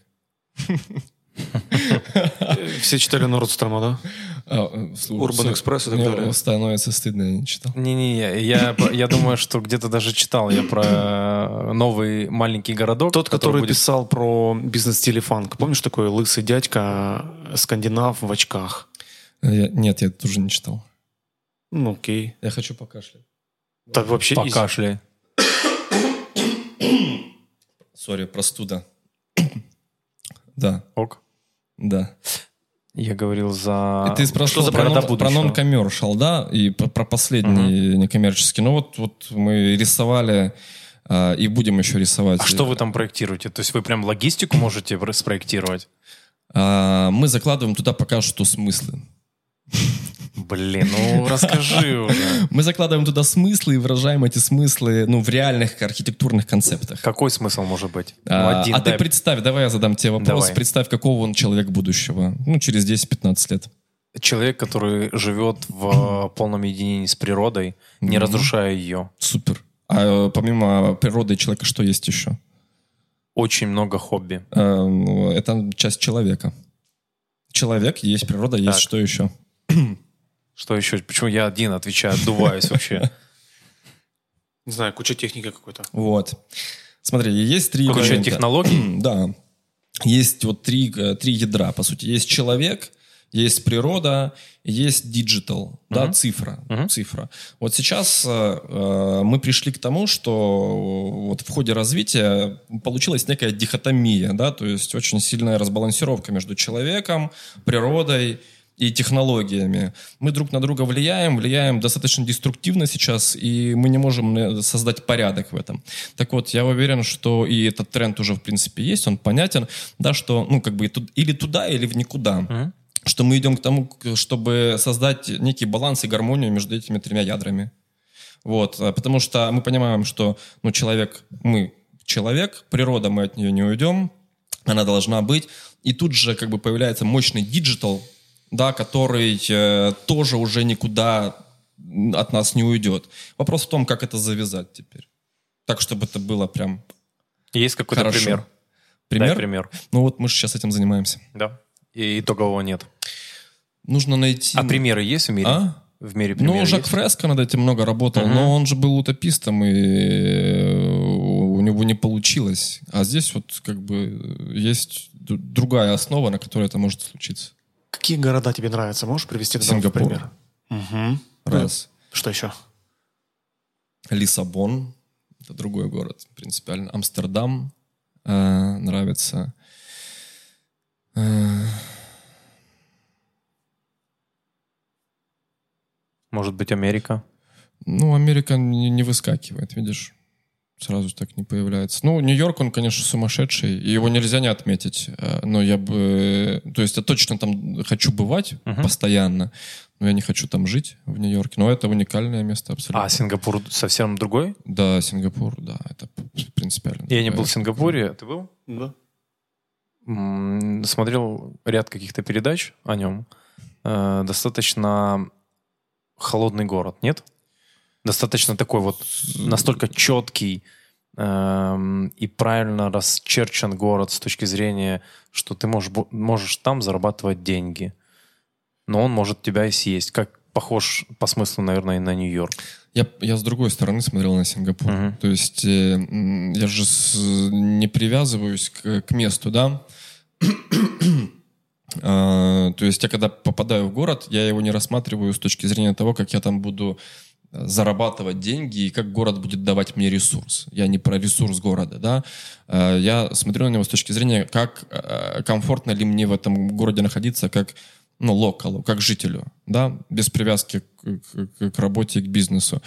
Все читали Нордстрома, да? А, э, всё, Express и так мне далее. становится стыдно, я не читал. Не-не-не, я, я думаю, что где-то даже читал я про новый маленький городок. Тот, который будет- писал про бизнес-стиле фанк. Помнишь такой лысый дядька, э, скандинав в очках? Э, я- нет, я тоже не читал. Ну, окей. Я хочу покашлять. Так вообще... Покашляй. Сори, простуда. Да, Ок. Да. Я говорил за... И ты спрашивал за про, нон, про non-commercial, да, и про, про последний некоммерческий. Ну вот, вот мы рисовали а, и будем еще рисовать. А что вы там проектируете? То есть вы прям логистику можете про- спроектировать? А, мы закладываем туда пока что смыслы. Блин, ну расскажи уже. Мы закладываем туда смыслы и выражаем эти смыслы ну, в реальных архитектурных концептах. Какой смысл может быть? Ну, А, один а ты дай. представь, давай я задам тебе вопрос. Давай. Представь, какого он человек будущего. Ну, через 10-15 лет. Человек, который живет в полном единении с природой, не Мгм. разрушая ее. Супер. А э, помимо природы и человека, что есть еще? Очень много хобби. Э, ну, Это часть человека. Человек, есть природа, есть Так. что еще? Что еще? Почему я один отвечаю, отдуваюсь вообще? Не знаю, куча техники какой-то. Вот. Смотри, есть три... Куча момента. технологий? Да. Есть вот три, э, три ядра, по сути. Есть человек, есть природа, есть digital, да, Мгм. цифра, Мгм. цифра. Вот сейчас э, э, мы пришли к тому, что вот в ходе развития получилась некая дихотомия, да, то есть очень сильная разбалансировка между человеком, природой и технологиями. Мы друг на друга влияем, влияем достаточно деструктивно сейчас, и мы не можем э, создать порядок в этом. Так вот, я уверен, что и этот тренд уже, в принципе, есть, он понятен, да, что, ну, как бы или туда, или в никуда. Мгм. Что мы идем к тому, чтобы создать некий баланс и гармонию между этими тремя ядрами. Вот, э, потому что мы понимаем, что, ну, человек, мы человек, природа, мы от нее не уйдем, она должна быть. И тут же как бы появляется мощный digital, да, который э, тоже уже никуда от нас не уйдет. Вопрос в том, как это завязать теперь. Так, чтобы это было прям Есть какой-то хорошо. пример? Пример? Дай пример. Ну вот мы же сейчас этим занимаемся. Да. И итогового нет. Нужно найти... А примеры есть в мире? А? В мире примеры Ну, Жак есть? Фреско над этим много работал, Мгм. но он же был утопистом, и э, у него не получилось. А здесь вот как бы есть д- другая основа, на которой это может случиться. Какие города тебе нравятся? Можешь привести нам в Сингапур. пример? Мгм. Раз. Что еще? Лиссабон, это другой город принципиально. Амстердам э, нравится. Э, Может быть, Америка? ну, Америка не, не выскакивает, видишь. Сразу так не появляется. Ну, Нью-Йорк, он, конечно, сумасшедший, и его нельзя не отметить. Э, Но я бы... То есть я точно там хочу бывать Мгм. постоянно, но я не хочу там жить, в Нью-Йорке. Но это уникальное место абсолютно. А Сингапур совсем другой? Да, Сингапур, да, это принципиально. Я не был в Сингапуре. Ты был? Да. Смотрел ряд каких-то передач о нем. Э, Достаточно холодный город, нет? Достаточно такой вот настолько четкий эм, и правильно расчерчен город с точки зрения, что ты можешь, можешь там зарабатывать деньги, но он может тебя и съесть. Как похож по смыслу, наверное, и на Нью-Йорк. Я, я с другой стороны смотрел на Сингапур. Мгм. То есть э, я же с- не привязываюсь к, к месту, да. А, то есть я когда попадаю в город, я его не рассматриваю с точки зрения того, как я там буду зарабатывать деньги и как город будет давать мне ресурс. Я не про ресурс города, да. Э, я смотрю на него с точки зрения, как э, комфортно ли мне в этом городе находиться, как ну, локалу, как жителю, да, без привязки к, к, к работе к бизнесу.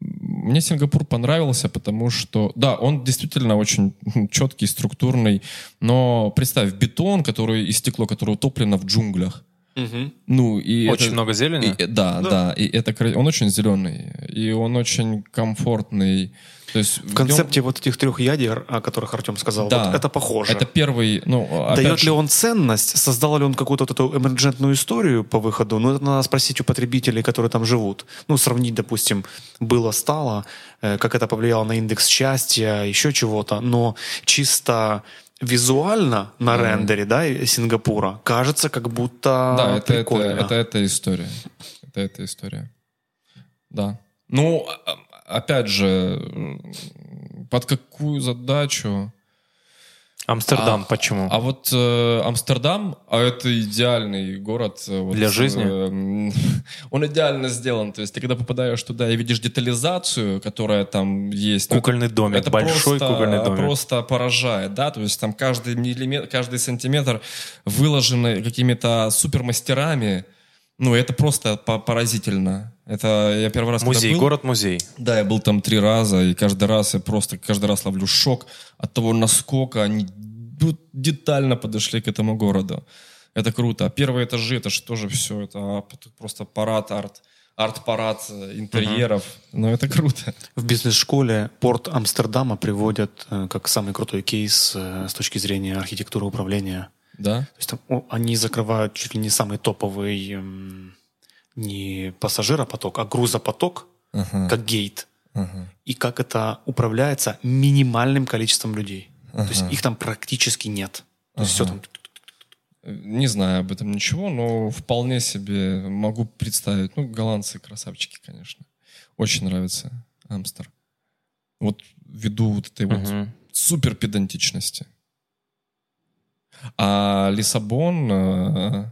Мне Сингапур понравился, потому что, да, он действительно очень четкий, структурный, но представь, бетон, который и стекло, которое утоплено в джунглях, Мгм. ну, и Очень это- много зелени? и- да, Да. да, и это он очень зеленый, и он очень комфортный. То есть В концепте вот этих трех ядер, о которых Артем сказал, Да. вот это похоже. это первый, ну, Дает же, ли он ценность? Создал ли он какую-то вот эту эмерджентную историю по выходу? Ну, это надо спросить у потребителей, которые там живут. Ну, сравнить, допустим, было-стало, э, как это повлияло на индекс счастья, еще чего-то. Но чисто визуально на рендере, да, Сингапура, кажется, как будто Да, это, это, прикольно. это, эта история. Это эта история. Да. Ну, а- а- опять же, под какую задачу? Амстердам А- почему? А вот э, Амстердам, а это идеальный город. э, вот, Для жизни? э, он идеально сделан. То есть ты когда попадаешь туда и видишь детализацию, которая там есть. ну, Кукольный домик, это большой просто, кукольный домик. просто поражает, да, то есть там каждый миллиметр, каждый сантиметр выложены какими-то супермастерами, ну, это просто по- поразительно. Это я первый раз Музей, был- город-музей. да, я был там три раза, и каждый раз я просто каждый раз ловлю шок от того, насколько они детально подошли к этому городу. Это круто. А первые этажи, это же тоже все, это просто парад, арт, арт-парад э, интерьеров. Ну, это круто. В бизнес-школе порт Амстердама приводят э, как самый крутой кейс э, с точки зрения архитектуры управления. Да? То есть там, о, они закрывают чуть ли не самый топовый не пассажиропоток, а грузопоток, Ага, как гейт. ага. И как это управляется минимальным количеством людей. То есть их там практически нет. То есть все там... Не знаю об этом ничего, но вполне себе могу представить. Ну, голландцы красавчики, конечно. Очень нравится Амстер. Вот ввиду вот этой вот Мгм. супер педантичности. А Лиссабон э,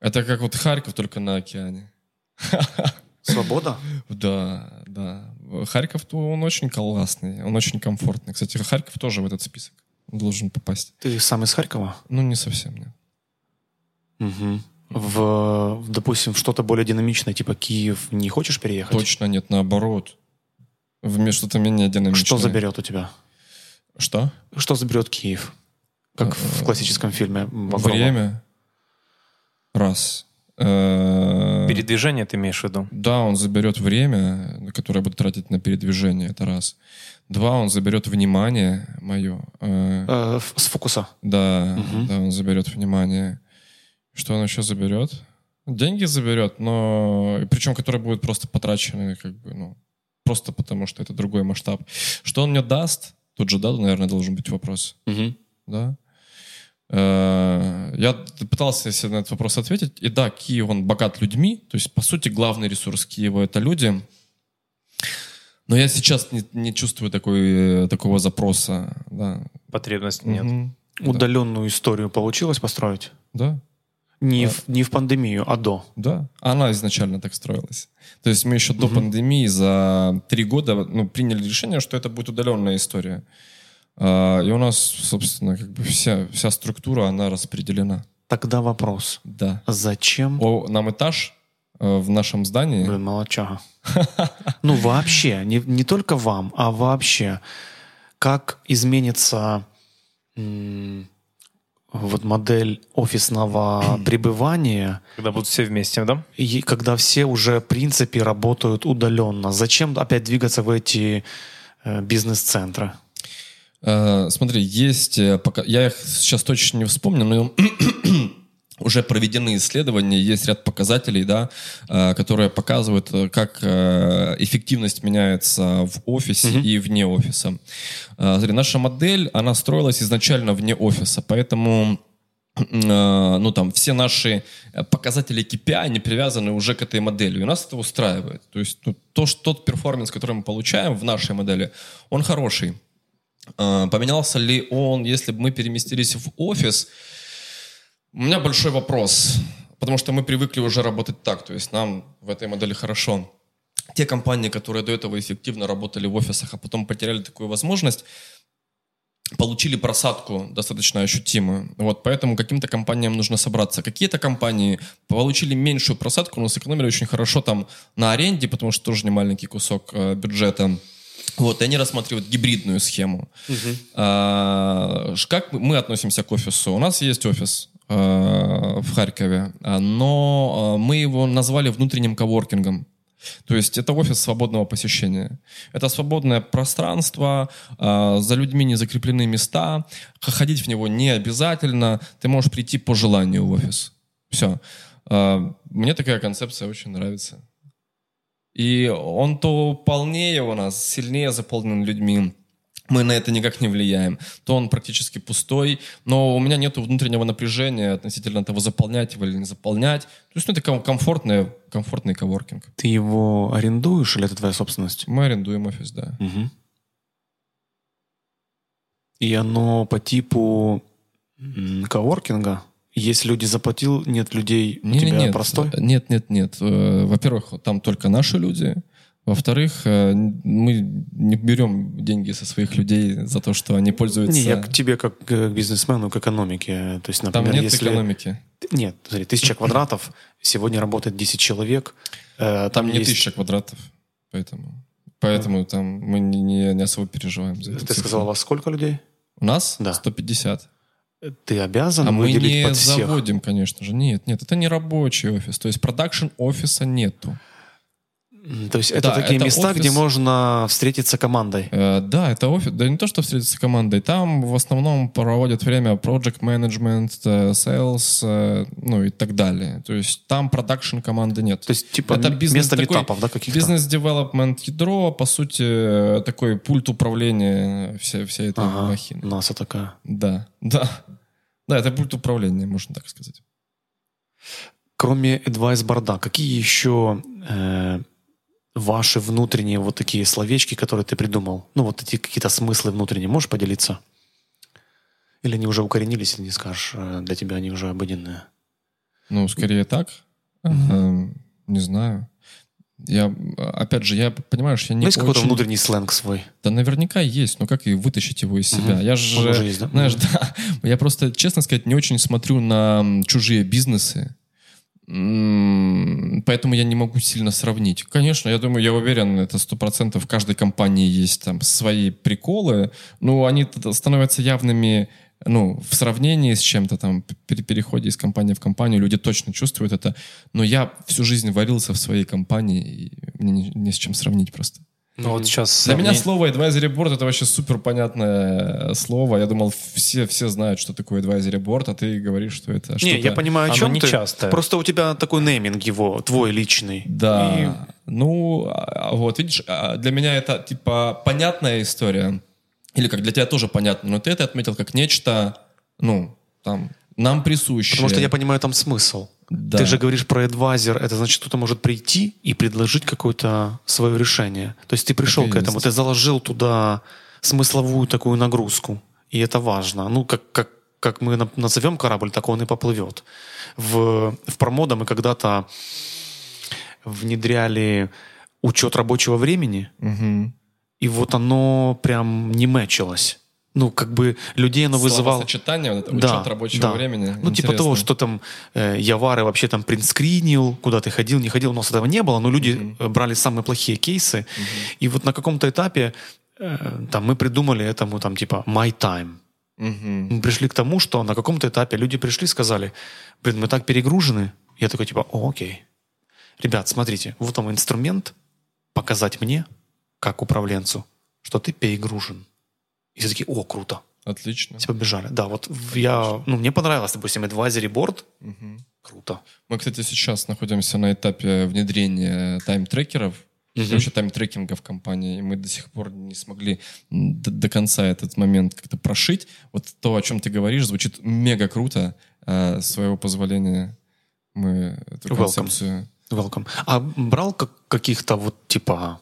это как вот Харьков, только на океане. Свобода? Да, да. Харьков, он очень классный, он очень комфортный. Кстати, Харьков тоже в этот список должен попасть. Ты сам из Харькова? Ну, не совсем, нет. Мгм. В, допустим, в что-то более динамичное, типа Киев, не хочешь переехать? Точно нет, наоборот. В что-то менее динамичное. Что заберет у тебя? Что? Что заберет Киев? Как в классическом фильме Багрова. Время. Раз. Э, Передвижение ты имеешь в виду? Да, он заберет время, которое я буду тратить на передвижение, это раз. Два, он заберет внимание мое. Э, Э, с фокуса. Да, Мгм. да, он заберет внимание. Что он еще заберет? Деньги заберет, но причем которые будут просто потрачены, как бы, ну, просто потому что это другой масштаб. Что он мне даст? Тут же, да, наверное, должен быть вопрос. Мгм. Да. Э, Я пытался себе на этот вопрос ответить. И да, Киев, он богат людьми. То есть, по сути, главный ресурс Киева — это люди. Но я сейчас не, не чувствую такой, э, такого запроса. Да. Потребности нет. Мгм. Удаленную историю получилось построить? Да. Не, в, не в пандемию, а до. Да, она изначально так строилась. То есть мы еще до пандемии за три года ну, приняли решение, что это будет удаленная история. А, И у нас, собственно, как бы вся, вся структура, она распределена. Тогда вопрос. Да. Зачем? О, нам этаж э, в нашем здании. Блин, молодчага. Ну, вообще, не, не только вам, а вообще, как изменится вот модель офисного пребывания, Когда будут все вместе, да? и когда все уже, в принципе, работают удаленно. Зачем опять двигаться в эти э, бизнес-центры? Э, Смотри, есть, э, пока, я их сейчас точно не вспомню, но уже проведены исследования, есть ряд показателей, да, э, которые показывают, как эффективность меняется в офисе и вне офиса. Смотри, наша модель, она строилась изначально вне офиса, поэтому ну, там, все наши показатели KPI, они привязаны уже к этой модели. И нас это устраивает. То есть ну, то, что, тот перформанс, который мы получаем в нашей модели, он хороший. Э, Поменялся ли он, если бы мы переместились в офис? У меня большой вопрос, потому что мы привыкли уже работать так, то есть нам в этой модели хорошо. те компании, которые до этого эффективно работали в офисах, а потом потеряли такую возможность, получили просадку достаточно ощутимую. Вот, поэтому каким-то компаниям нужно собраться. Какие-то компании получили меньшую просадку, но сэкономили очень хорошо там на аренде, потому что тоже не маленький кусок э, бюджета. Вот, и они рассматривают гибридную схему. А, как мы относимся к офису? У нас есть офис э, в Харькове, а, но э, мы его назвали внутренним коворкингом. То есть это офис свободного посещения. Это свободное пространство, э, за людьми не закреплены места, ходить в него не обязательно, ты можешь прийти по желанию в офис. Все. Э, мне такая концепция очень нравится. И он то полнее у нас, сильнее заполнен людьми, мы на это никак не влияем, то он практически пустой, но у меня нет внутреннего напряжения относительно того, заполнять его или не заполнять. То есть ну, это комфортный, комфортный коворкинг. Ты его арендуешь или это твоя собственность? Мы арендуем офис, да. Угу. И оно по типу коворкинга? Есть люди заплатил, нет людей, у Не, тебя нет, простой? Нет, нет, нет. Э, Во-первых, там только наши люди. Во-вторых, э, мы не берем деньги со своих людей за то, что они пользуются... Не, я к тебе как к бизнесмену, к экономике. То есть, Там например, нет если... экономики. Нет, смотри, тысяча квадратов, сегодня работает 10 человек. э, Там, не есть- тысяча квадратов, поэтому... Поэтому там мы не, не, не особо переживаем за Ты цифру. сказал, у вас сколько людей? У нас Да. 150. Ты обязан А мы не под всех. заводим, конечно же. Нет, нет, это не рабочий офис. То есть production офиса нету. То есть это Да, такие это места, офис- где можно встретиться командой. Э, да, это офис. Да не то, что встретиться командой. Там в основном проводят время project management, э, sales, э, ну и так далее. То есть там production команды нет. То есть типа Это бизнес место такой- митапов, да, каких-то? Business development ядро, по сути, э, такой пульт управления всей, всей этой Ага, махины. НАСА такая. Да, да. Да, это пульт управления, можно так сказать. Кроме Advice борда, какие еще э, ваши внутренние вот такие словечки, которые ты придумал? Ну, вот эти какие-то смыслы внутренние, можешь поделиться? Или они уже укоренились, и не скажешь, э, для тебя они уже обыденные? Ну, скорее так. Эм, Не знаю. Я, опять же, я, понимаешь, я не есть какой-то очень- внутренний сленг свой? Да наверняка есть, но как и вытащить его из себя? Мгм. Я же, есть, да? знаешь, Мгм. да, я просто, честно сказать, не очень смотрю на чужие бизнесы, поэтому я не могу сильно сравнить. Конечно, я думаю, я уверен, это сто процентов в каждой компании есть там свои приколы, но они становятся явными ну, в сравнении с чем-то там, при переходе из компании в компанию, люди точно чувствуют это. Но я всю жизнь варился в своей компании, и мне не, не с чем сравнить просто. Ну вот сейчас... Для меня слово advisory board это вообще супер понятное слово. Я думал, все, все знают, что такое advisory board, а ты говоришь, что это Не, что-то... я понимаю, о чем не ты. частое. Просто у тебя такой нейминг его, твой личный. Да. Ну, а, вот, видишь, а, для меня это, типа, понятная история. Или как для тебя тоже понятно, но ты это отметил как нечто, ну, там, нам присущее. Потому что я понимаю там смысл. Да. Ты же говоришь про адвайзер, это значит, кто-то может прийти и предложить какое-то свое решение. То есть ты пришел Так к этому, ты заложил туда смысловую такую нагрузку, и это важно. Ну, как, как, как мы на- назовем корабль, так он и поплывет. В, в промода мы когда-то внедряли учет рабочего времени, Мгм. и вот оно прям не мэчилось. Ну, как бы людей оно вызывало... Словосочетание, вот это, Да, учет рабочего да. времени. Ну, типа Интересно. того, что там э, Явары вообще там принтскринил, куда ты ходил, не ходил, у нас этого не было, но люди э, брали самые плохие кейсы. И вот на каком-то этапе э, там мы придумали этому там типа my time. Мгм. Мы пришли к тому, что на каком-то этапе люди пришли и сказали, блин, мы так перегружены. Я такой типа, о, окей. Ребят, смотрите, вот вам инструмент показать мне, как управленцу, что ты перегружен. И все такие, о, круто. Отлично. Все побежали. Да, вот в- я, ну, мне понравилось, допустим, advisory board. Мгм. Круто. Мы, кстати, сейчас находимся на этапе внедрения тайм-трекеров, Мгм. вообще тайм-трекинга в компании, и мы до сих пор не смогли до, до конца этот момент как-то прошить. Вот то, о чем ты говоришь, звучит мега круто. А, своего позволения мы эту Welcome. концепцию... Welcome. А брал как, каких-то вот типа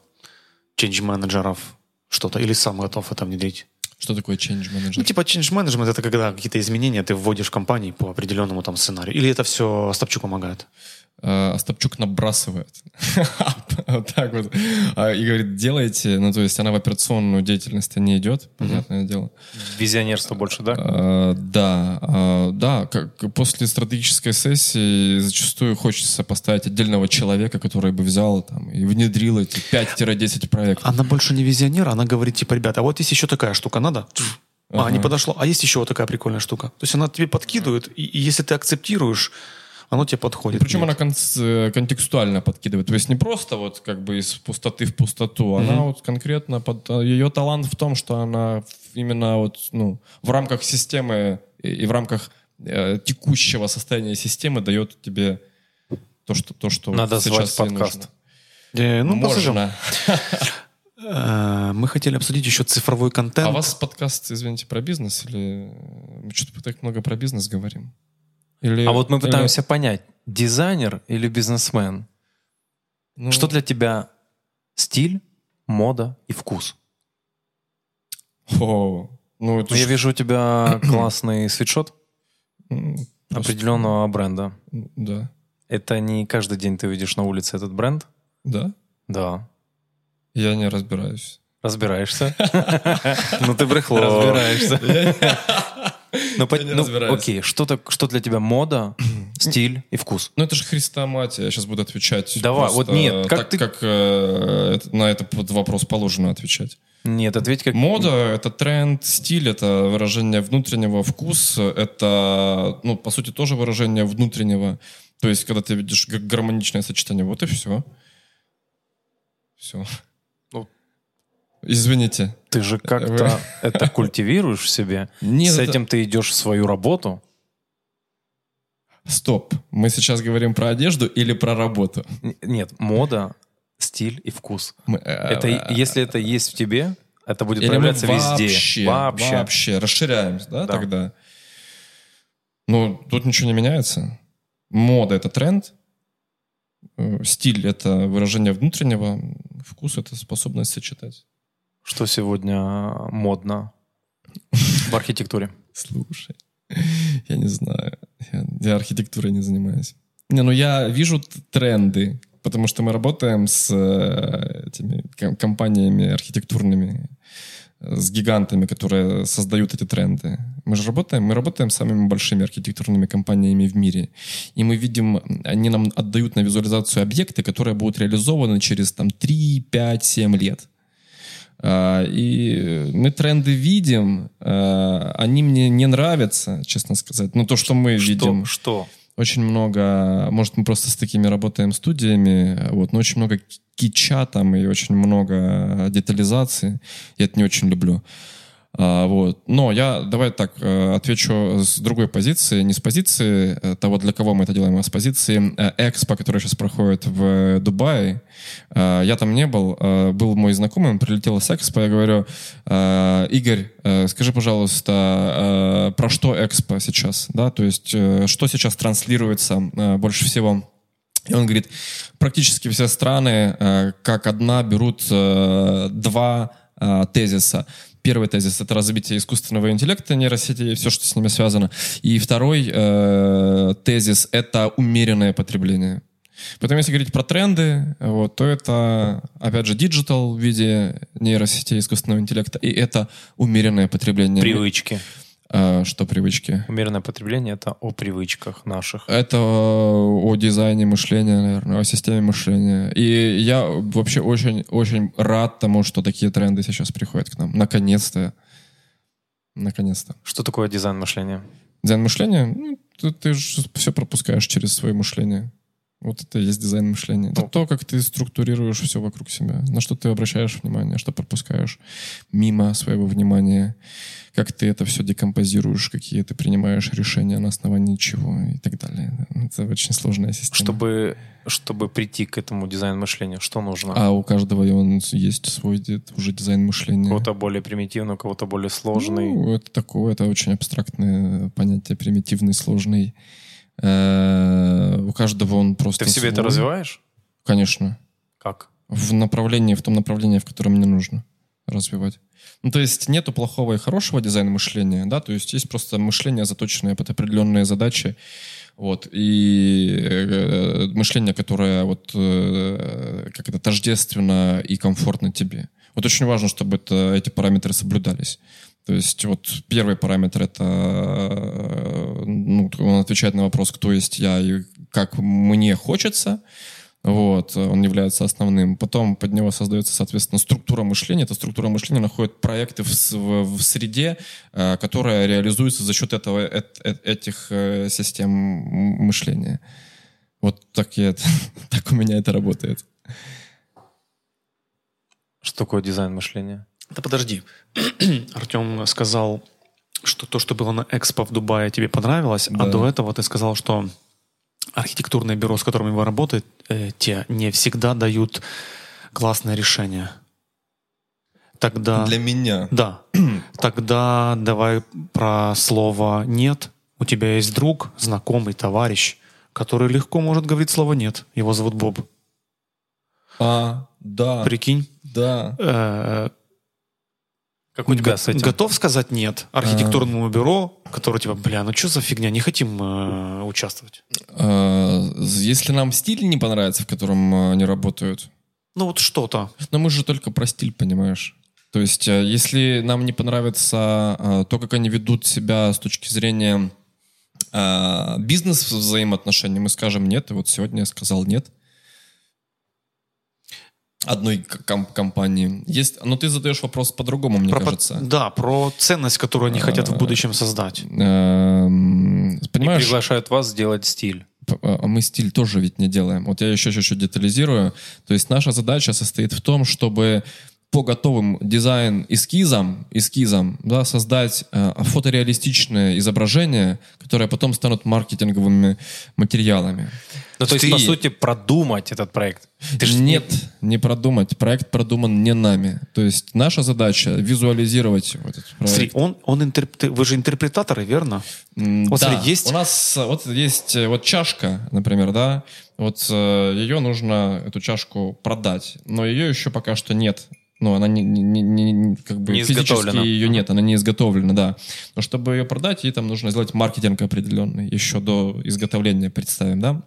change менеджеров что-то или сам готов это внедрить? Что такое change manager? Ну, типа change management это когда какие-то изменения ты вводишь в компании по определенному там сценарию. Или это все Остапчук помогает? Э, Остапчук набрасывает. Вот так вот. А, И говорит, делайте. Ну, то есть она в операционную деятельность не идет, понятное дело. Визионерство больше, да? А, Да, а, да, как после стратегической сессии зачастую хочется поставить отдельного человека, который бы взял там и внедрил эти 5-10 проектов. Она больше не визионер, она говорит, типа, ребята, а вот есть еще такая штука, надо? А, не подошло. А есть еще вот такая прикольная штука. То есть она тебе подкидывает, и, и если ты акцептируешь, оно тебе подходит. Причем Нет. она конц- э, контекстуально подкидывает. То есть не просто вот как бы из пустоты в пустоту, она вот конкретно под... э, Ее талант в том, что она именно вот, ну, в рамках системы и, и в рамках э, текущего состояния системы дает тебе то, что, то, что Надо сейчас звать подкаст. нужно. Э, ну. Можно. Э, Мы хотели обсудить еще цифровой контент. А у вас подкаст, извините, про бизнес или мы что-то так много про бизнес говорим? Или, А вот мы или- пытаемся понять, дизайнер или бизнесмен? ну, Что для тебя стиль, мода и вкус? О, ну, это Ну, я ж- вижу у тебя классный свитшот просто- определенного бренда. Да. Это не каждый день ты видишь на улице этот бренд? Да? Да. Я не разбираюсь. Разбираешься? Ну ты брехло. Разбираешься. Ну, по- ну, окей, что, так, что для тебя мода, стиль и вкус? Ну, это же хрестоматия. Я сейчас буду отвечать. Давай, вот нет, как так, ты- как э, на этот вопрос положено отвечать. Нет, ответь как... Мода — это тренд, стиль — это выражение внутреннего, вкус — это, ну, по сути, тоже выражение внутреннего. То есть, когда ты видишь гармоничное сочетание, вот и все. Все. Извините. Ты же как-то это культивируешь в себе. Нет, С этим ты идешь в свою работу. Стоп. Мы сейчас говорим про одежду или про работу? Нет, мода, стиль и вкус. Мы, э, Это, и- если это есть в тебе, это будет Или проявляться везде. вообще, Вообще. вообще расширяемся, да, Да. тогда? Ну, тут ничего не меняется. Мода — это тренд, э, стиль — это выражение внутреннего, вкус — это способность сочетать. Что сегодня модно в архитектуре? Слушай, я не знаю. Я, я архитектурой не занимаюсь. Не, ну я вижу тренды, потому что мы работаем с э, этими ком- компаниями архитектурными, э, с гигантами, которые создают эти тренды. Мы же работаем, мы работаем с самыми большими архитектурными компаниями в мире. И мы видим, они нам отдают на визуализацию объекты, которые будут реализованы через там 3, 5, 7 лет. А, И мы тренды видим, а, они мне не нравятся, честно сказать. Ну, то, что мы видим. Что? Что? Очень много, может, мы просто с такими работаем студиями, вот, но очень много кича там и очень много детализации. Я это не очень люблю. А, вот. Но я, давай так, э, отвечу с другой позиции, не с позиции э, того, для кого мы это делаем, а с позиции э, Экспо, который сейчас проходит в Дубае. Э, Я там не был, э, был мой знакомый, он прилетел с Экспо, я говорю, Игорь, скажи, пожалуйста, про что Экспо сейчас, да, то есть что сейчас транслируется больше всего и он говорит, практически все страны как одна берут два тезиса. Первый тезис — это развитие искусственного интеллекта, нейросети и все, что с ними связано. И второй э, тезис — это умеренное потребление. Поэтому если говорить про тренды, вот, то это, опять же, digital в виде нейросетей искусственного интеллекта, и это умеренное потребление. Привычки. Э, что привычки? Умеренное потребление — это о привычках наших. Это о дизайне мышления, наверное, о системе мышления. И я вообще очень, очень рад тому, что такие тренды сейчас приходят к нам. Наконец-то. Наконец-то. Что такое дизайн мышления? Дизайн мышления, ну, ты, ты же все пропускаешь через свое мышление. Вот это и есть дизайн мышления. Это Ну. то, как ты структурируешь все вокруг себя. На что ты обращаешь внимание, что пропускаешь мимо своего внимания. Как ты это все декомпозируешь, какие ты принимаешь решения на основании чего и так далее. Это очень сложная система. Чтобы, чтобы прийти к этому дизайн мышления, что нужно? А у каждого он есть свой уже дизайн У мышления. кого-то более примитивный, у кого-то более сложный. Ну, это такое, это очень абстрактное понятие, примитивный, сложный. Э, У каждого он просто Ты в себе это свой. развиваешь? Конечно. Как? В направлении, в том направлении, в котором мне нужно развивать. Ну, то есть нету плохого и хорошего дизайна мышления, да, то есть есть просто мышление, заточенное под определенные задачи, вот, и э, мышление, которое вот э, как это тождественно и комфортно тебе. Вот очень важно, чтобы это, эти параметры соблюдались. То есть вот первый параметр это, ну, он отвечает на вопрос, кто есть я и как мне хочется. Вот, он является основным. Потом под него создается, соответственно, структура мышления. Эта структура мышления находит проекты в, в, в среде, э, которая реализуется за счет этого, э, э, этих э, систем мышления. Вот так, я, так у меня это работает. Что такое дизайн мышления? Да подожди. Артем сказал, что то, что было на Экспо в Дубае, тебе понравилось, а Да. а до этого ты сказал, что архитектурное бюро, с которыми вы работаете, э, те не всегда дают классное решение. Тогда... Для меня. Да. Тогда давай про слово «нет». У тебя есть друг, знакомый, товарищ, который легко может говорить слово «нет». Его зовут Боб. А, да, Прикинь. да. э, Как у тебя с этим? Готов сказать нет архитектурному бюро, которое типа, бля, ну что за фигня, не хотим э, участвовать. А, Если нам стиль не понравится, в котором э, они работают, Ну вот что-то. но мы же только про стиль, понимаешь? То есть, э, если нам не понравится э, то, как они ведут себя с точки зрения бизнес-взаимоотношений, мы скажем нет, и вот сегодня я сказал нет одной ком- компании. Есть, но ты задаешь вопрос по-другому, мне Про кажется. Да, про ценность, которую они хотят в будущем создать. Эм, И Понимаешь, приглашают вас сделать стиль. П- а мы стиль тоже ведь не делаем. Вот я еще чуть-чуть детализирую. То есть наша задача состоит в том, чтобы по готовым дизайн-эскизам, эскизам, да, создать э, фотореалистичное изображение, которое потом станут маркетинговыми материалами. Ну, то есть, Ты- по сути, продумать этот проект. Ты ж Нет, не продумать. Проект продуман не нами. То есть наша задача визуализировать вот этот проект. Смотри, он, он интерп- вы же интерпретаторы, верно? Вот да, смотри, есть- у нас э, вот есть э, вот чашка, например, да, вот э, ее нужно, эту чашку продать, но ее еще пока что нет. Ну, она не, не- не- как бы Не физически ее нет, она не изготовлена, да. Но чтобы ее продать, ей там нужно сделать маркетинг определенный еще до изготовления, представим, да.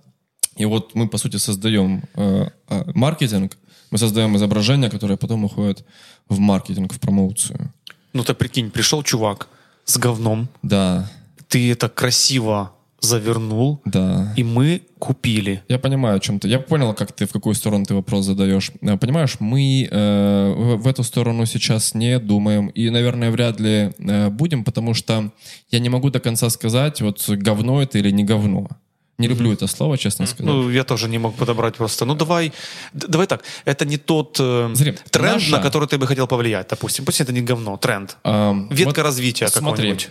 И вот мы, по сути, создаем э, э, маркетинг, мы создаем изображение, которое потом уходит в маркетинг, в промоуцию. Ну ты прикинь, пришел чувак с говном, Да, ты это красиво завернул, да. и мы купили. Я понимаю, о чем ты. Я понял, как ты, в какую сторону ты вопрос задаешь. Э, Понимаешь, мы э, в, в эту сторону сейчас не думаем. И, наверное, вряд ли э, будем, потому что я не могу до конца сказать, вот говно это или не говно. Не люблю это слово, честно сказать. Ну, я тоже не мог подобрать просто. Ну, давай, давай так. Это не тот э, Смотри, тренд, наша- на который ты бы хотел повлиять, допустим. Пусть это не говно, тренд. Эм, Ветка вот развития смотри, какого-нибудь.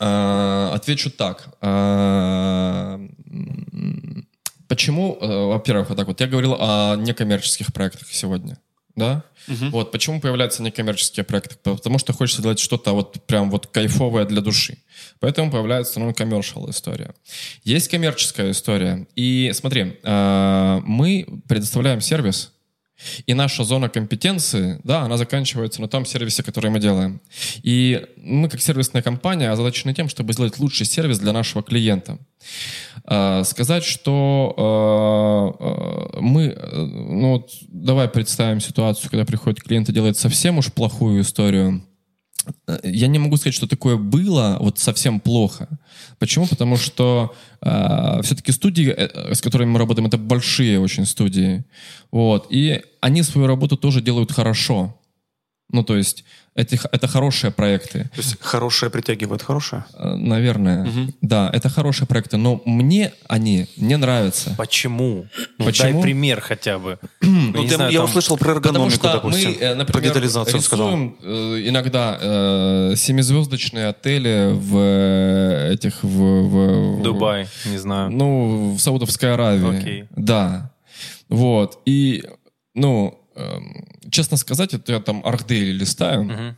э, отвечу так. Э, Почему, э, во-первых, вот так вот, я говорил о некоммерческих проектах сегодня, да? Вот, почему появляются некоммерческие проекты? Потому что хочется делать что-то вот прям вот кайфовое для души. Поэтому появляется ну, commercial история. Есть коммерческая история. И смотри, э, мы предоставляем сервис, и наша зона компетенции, да, она заканчивается на том сервисе, который мы делаем. И мы, как сервисная компания, озадачены тем, чтобы сделать лучший сервис для нашего клиента. А, Сказать, что э, э, мы, ну вот, давай представим ситуацию, когда приходит клиент и делает совсем уж плохую историю. Э, Я не могу сказать, что такое было вот совсем плохо. Почему? Потому что все-таки студии, э, с которыми мы работаем, это большие очень студии. Вот. И они свою работу тоже делают хорошо. Ну, то есть эти, это хорошие проекты. То есть хорошее притягивает хорошее. Э, Наверное. Да, это хорошие проекты. Но мне они не нравятся. Почему? Ну, Почему? Дай пример хотя бы. Ну, не ты- знаю, я там- услышал про Потому эргономику, что допустим. мы, э, про например, детализацию сказал. рисуем э, иногда э, семизвездочные отели в этих... В, в- Дубай, не знаю. Ну, в Саудовской Аравии. Окей. Да. Вот. И, ну, честно сказать, это я там Архдейли листаю, Мгм.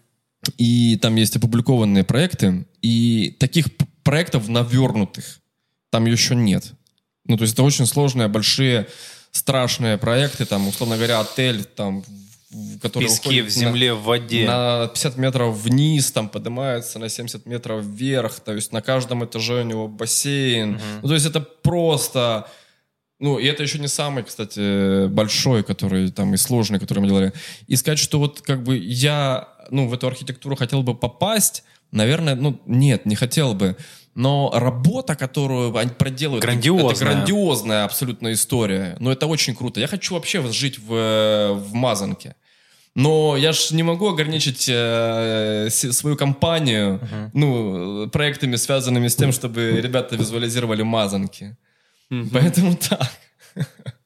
и там есть опубликованные проекты, и таких проектов навернутых там еще нет. Ну, то есть это очень сложные, большие, страшные проекты, там, условно говоря, отель, там, в- В который песке, в на- земле, в воде. на 50 метров вниз, там поднимается на 70 метров вверх, то есть на каждом этаже у него бассейн. Ну, то есть это просто, Ну, и это еще не самый, кстати, большой, который там и сложный, который мы делали. И сказать, что вот как бы я, ну, в эту архитектуру хотел бы попасть, наверное, ну, нет, не хотел бы. Но работа, которую они проделывают, Грандиозная. это грандиозная абсолютно история. Но это очень круто. Я хочу вообще жить в, в Мазанке. Но я ж не могу ограничить э, свою компанию ну, проектами, связанными с тем, чтобы ребята визуализировали мазанки. Поэтому так.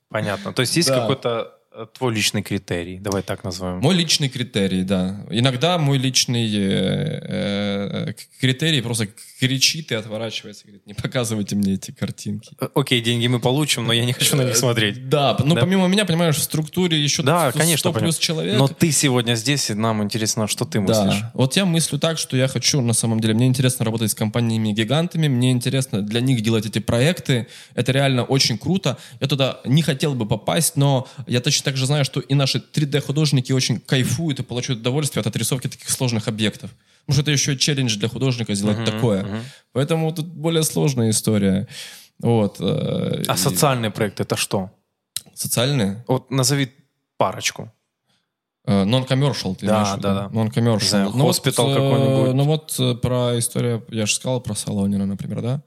Понятно. То есть есть Да. какой-то твой личный критерий, давай так назовем. Мой личный критерий, да. Иногда мой личный э, э, критерий просто кричит и отворачивается. Говорит, не показывайте мне эти картинки. Э, Окей, деньги мы получим, но я не хочу на них смотреть. Да, ну Да. помимо меня, понимаешь, в структуре еще Да, 100 конечно, плюс человек. Но ты сегодня здесь, и нам интересно, что ты мыслишь. Да. Вот я мыслю так, что я хочу, на самом деле, мне интересно работать с компаниями-гигантами, мне интересно для них делать эти проекты. Это реально очень круто. Я туда не хотел бы попасть, но я точно так же знаю, что и наши 3D-художники очень кайфуют и получают удовольствие от отрисовки таких сложных объектов. Потому что это еще и челлендж для художника сделать такое. Поэтому тут более сложная история. Вот. э, А и социальный проект это что? Социальные? Вот назови парочку. Э, Non-commercial, ты Да, виду? да, да. Non-commercial. Знаю, Ну вот, хоспитал э, какой-нибудь. Ну вот про историю, я же сказал про Солонина, например, да?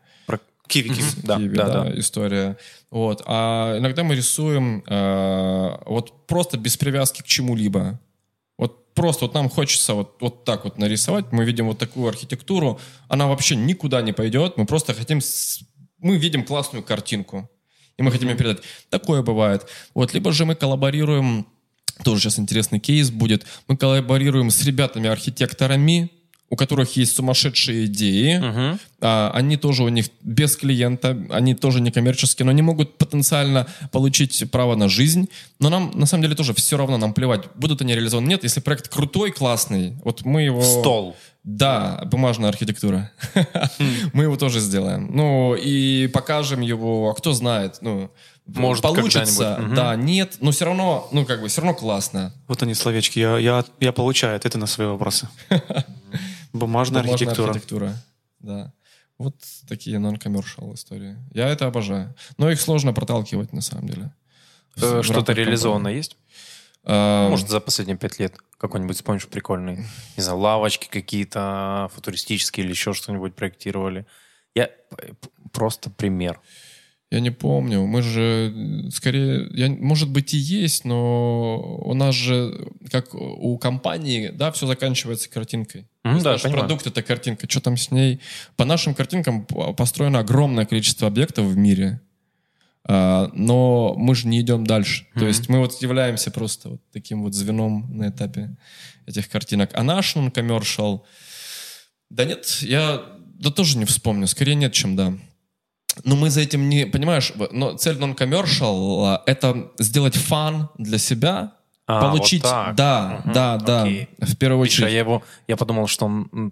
Киви, киви. Да, Киеве, да, да. история. Вот. А иногда мы рисуем э, вот просто без привязки к чему-либо. Вот просто вот нам хочется вот, вот так вот нарисовать. Мы видим вот такую архитектуру. Она вообще никуда не пойдет. Мы просто хотим... с- Мы видим классную картинку. И мы хотим ее передать. Такое бывает. Вот. Либо же мы коллаборируем... Тоже сейчас интересный кейс будет. Мы коллаборируем с ребятами-архитекторами, у которых есть сумасшедшие идеи. Мгм. А, они тоже у них без клиента, они тоже не коммерческие, но они могут потенциально получить право на жизнь. Но нам, на самом деле, тоже все равно, нам плевать, будут они реализованы. Нет, если проект крутой, классный, вот мы его... В стол. Да, бумажная архитектура. Мы его тоже сделаем. Ну, и покажем его, а кто знает, ну, Может, получится. Мгм. Да, нет, но все равно, ну, как бы, все равно классно. Вот они, словечки. Я, я, я получаю ответы на свои вопросы. Бумажная Бумажная архитектура. архитектура. Да. Вот такие non-commercial истории. Я это обожаю. Но их сложно проталкивать, на самом деле. Э, Что-то компании. есть? А, Может, за последние пять лет какой-нибудь вспомнишь прикольный? Не знаю, лавочки какие-то футуристические или еще что-нибудь проектировали. Я просто пример. Я не помню. Мы же, э, скорее, я, может быть и есть, но у нас же, как у компании, да, все заканчивается картинкой. Есть да, наш продукт — это картинка. Что там с ней? По нашим картинкам построено огромное количество объектов в мире. А, но мы же не идем дальше. То есть мы вот являемся просто вот таким вот звеном на этапе этих картинок. А наш non-commercial... Да нет, я да тоже не вспомню. Скорее нет, чем да. Но мы за этим не... Понимаешь, но цель non-commercial а, — это сделать фан для себя, А, получить... вот так. Да, Мгм, да, да. окей. В первую Видишь, очередь. я, его, я подумал, что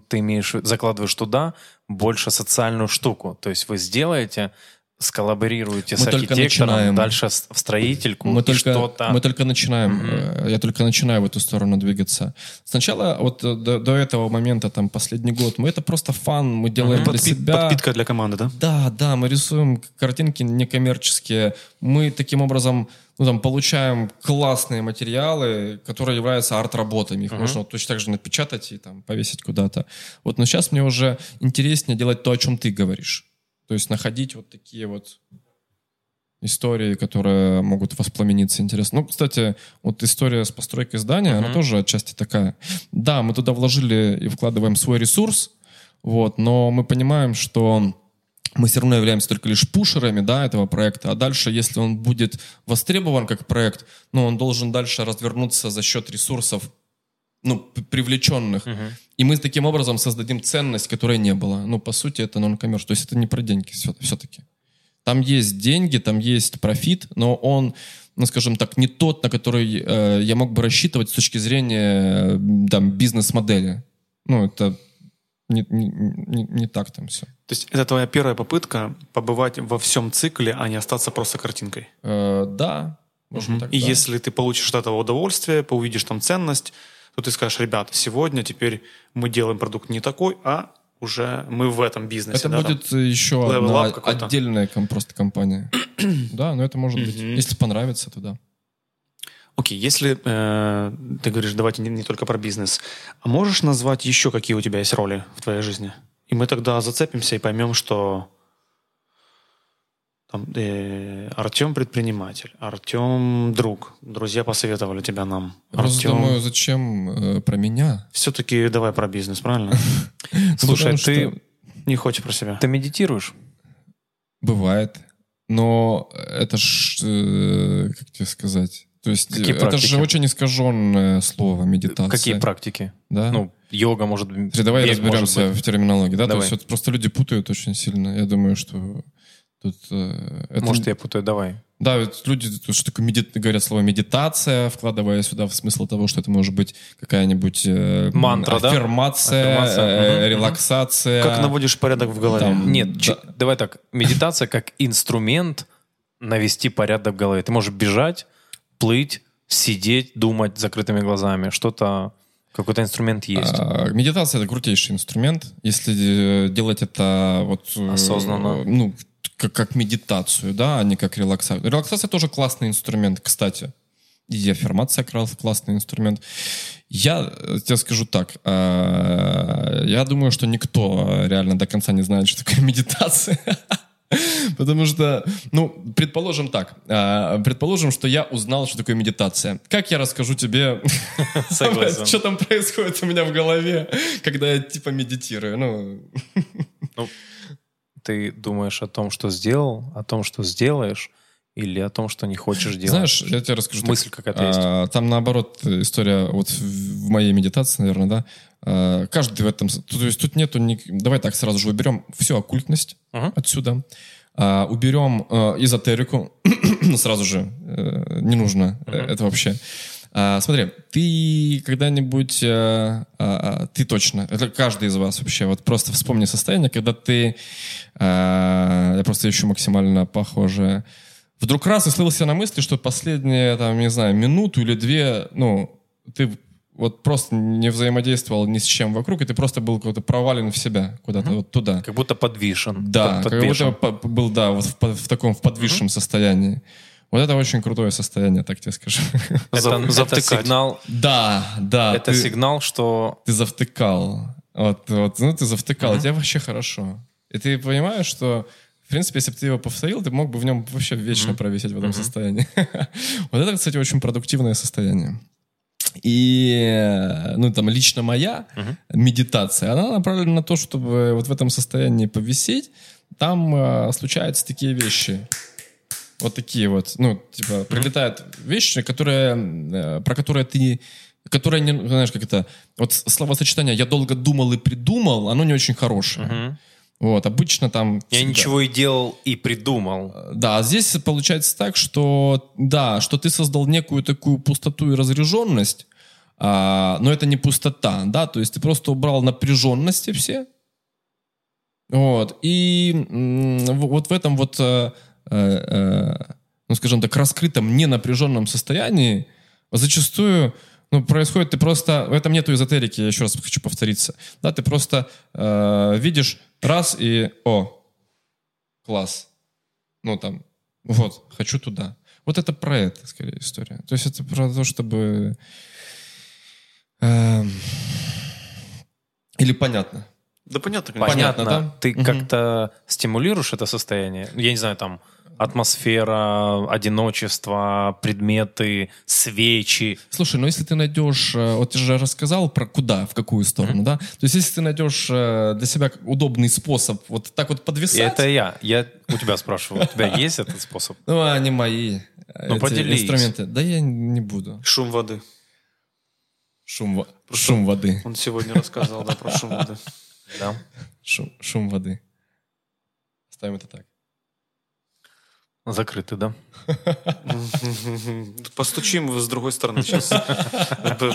ты имеешь, закладываешь туда больше социальную штуку. То есть вы сделаете, сколлаборируете Мы с только архитектором, начинаем. дальше в строительку Мы и только, что-то... мы только начинаем, э, я только начинаю в эту сторону двигаться. Сначала, вот э, до, до этого момента, там, последний год, мы это просто фан, мы делаем для Подпи- себя. Подпитка для команды, да? Да, да, мы рисуем картинки некоммерческие. Мы таким образом ну, там, получаем классные материалы, которые являются арт-работами. Их можно вот точно так же напечатать и там, повесить куда-то. Вот, но сейчас мне уже интереснее делать то, о чем ты говоришь. То есть находить вот такие вот истории, которые могут воспламениться интересно. Ну, кстати, вот история с постройкой здания, она тоже отчасти такая. Да, мы туда вложили и вкладываем свой ресурс, вот, но мы понимаем, что мы все равно являемся только лишь пушерами да, этого проекта, а дальше, если он будет востребован как проект, ну, он должен дальше развернуться за счет ресурсов, ну, привлеченных. И мы таким образом создадим ценность, которой не было. Ну, по сути, это non-commercial. То есть это не про деньги все- все-таки. Там есть деньги, там есть профит, но он, ну, скажем так, не тот, на который э, я мог бы рассчитывать с точки зрения э, там, бизнес-модели. Ну, это не, не- не- не так там все. То есть это твоя первая попытка побывать во всем цикле, а не остаться просто картинкой. Э, да, можно так. И да. если ты получишь от этого удовольствие, поувидишь там ценность, то ты скажешь, ребята, сегодня теперь мы делаем продукт не такой, а уже мы в этом бизнесе. Это да, там? будет еще Level одна отдельная ком- просто компания. Да, но это может быть. Если понравится, то да. Окей, если э, ты говоришь, давайте не, не только про бизнес, а можешь назвать еще какие у тебя есть роли в твоей жизни? И мы тогда зацепимся и поймем, что там, э, Артем предприниматель, Артем друг, друзья посоветовали тебя нам. Я просто Артем, думаю, зачем э, про меня? все-таки давай про бизнес, правильно? Слушай, потому ты, Не хочешь про себя? ты медитируешь? Бывает. Но это ж, э, как тебе сказать? То есть Какие э, это практики? же очень искаженное слово, медитация. Какие практики? Да? Ну, йога, может быть. Давай разберемся в терминологии. Да? То есть вот просто люди путают очень сильно. Я думаю, что тут... э, это- Может, я путаю, давай. Да, вот люди, что такое медит... говорят слово медитация, вкладывая сюда в смысл того, что это может быть какая-нибудь э, Мантра, да? аффирмация, Аффирмация, э, мгм. релаксация. Как наводишь порядок в голове? Там- Нет, Да. чи- давай так. Медитация как инструмент навести порядок в голове. Ты можешь бежать, плыть, сидеть, думать закрытыми глазами. Что-то, какой-то инструмент есть. А, Медитация это крутейший инструмент, если э, делать это вот э, Осознанно. ну как, как медитацию, да, а не как релаксацию. Релаксация тоже классный инструмент, кстати. И аффирмация классный инструмент. Я э, тебе скажу так. э, Я думаю, что никто э, реально до конца не знает, что такое медитация. Потому что, ну, предположим так. э, Предположим, что я узнал, что такое медитация. Как я расскажу тебе, что там происходит у меня в голове, когда я типа медитирую? Ну, Ты думаешь о том, что сделал, о том, что сделаешь, или о том, что не хочешь делать? знаешь, я тебе расскажу. Мысль какая-то есть. А, Там наоборот история вот в моей медитации, наверное, да. А, Каждый в этом... То есть тут нету... ни- Давай так сразу же уберем всю оккультность отсюда. А, Уберем э, эзотерику. Сразу же. э, Не нужно э, это вообще. А, Смотри, ты когда-нибудь... э, а, а, Ты точно, это каждый из вас вообще, вот просто вспомни состояние, когда ты... а, Я просто ищу максимально похожее. Вдруг раз и слился на мысли, что последние, там, не знаю, минуту или две, ну, ты вот просто не взаимодействовал ни с чем вокруг, и ты просто был какой-то провален в себя куда-то вот туда. Как будто подвишен. Да, под- как будто подвешен. был, да, вот в, в таком в подвисшем состоянии. Вот это очень крутое состояние, так тебе скажу. Это, Зав- это завтыкать. сигнал, Да, да. это ты, сигнал, что ты завтыкал. Вот, вот, ну, ты завтыкал, и тебе вообще хорошо. И ты понимаешь, что, в принципе, если бы ты его повторил, ты мог бы в нем вообще вечно провисеть в этом состоянии. Вот это, кстати, очень продуктивное состояние. И, ну, там, лично моя медитация, она направлена на то, чтобы вот в этом состоянии повисеть. Там э, случаются такие вещи. Вот такие вот, ну, типа, прилетают вещи, которые, э, про которые ты, которые не, знаешь, как это, вот словосочетание «я долго думал и придумал», оно не очень хорошее. Вот, обычно там... я всегда- ничего и делал, и придумал. да, а здесь получается так, что да, что ты создал некую такую пустоту и разряженность, а, но это не пустота, да, то есть ты просто убрал напряженности все, вот, и м, вот в этом вот, э, э, э, ну, скажем так, раскрытом ненапряженном состоянии зачастую ну, происходит, ты просто, в этом нету эзотерики, я еще раз хочу повториться, да, ты просто э, видишь раз и, о, класс, ну там, вот, хочу туда. Вот это про это, скорее, история. То есть это про то, чтобы... эм, Или понятно. Да понятно, конечно. Понятно, Понятно, да? Ты Мгм. как-то стимулируешь это состояние? Я не знаю, там атмосфера, одиночество, предметы, свечи. Слушай, ну если ты найдешь, э, вот ты же рассказал про куда, в какую сторону, да? То есть если ты найдешь э, для себя удобный способ вот так вот И подвисать... это я. Я у тебя спрашиваю, у тебя есть этот способ? Ну, они мои. Ну, эти поделись. инструменты. Да я не буду. Шум воды. Шум, во- шум воды. Он сегодня рассказывал, да, про шум воды. Да. Шум, шум воды. Ставим это так. Закрыты, да? Постучим с другой стороны сейчас.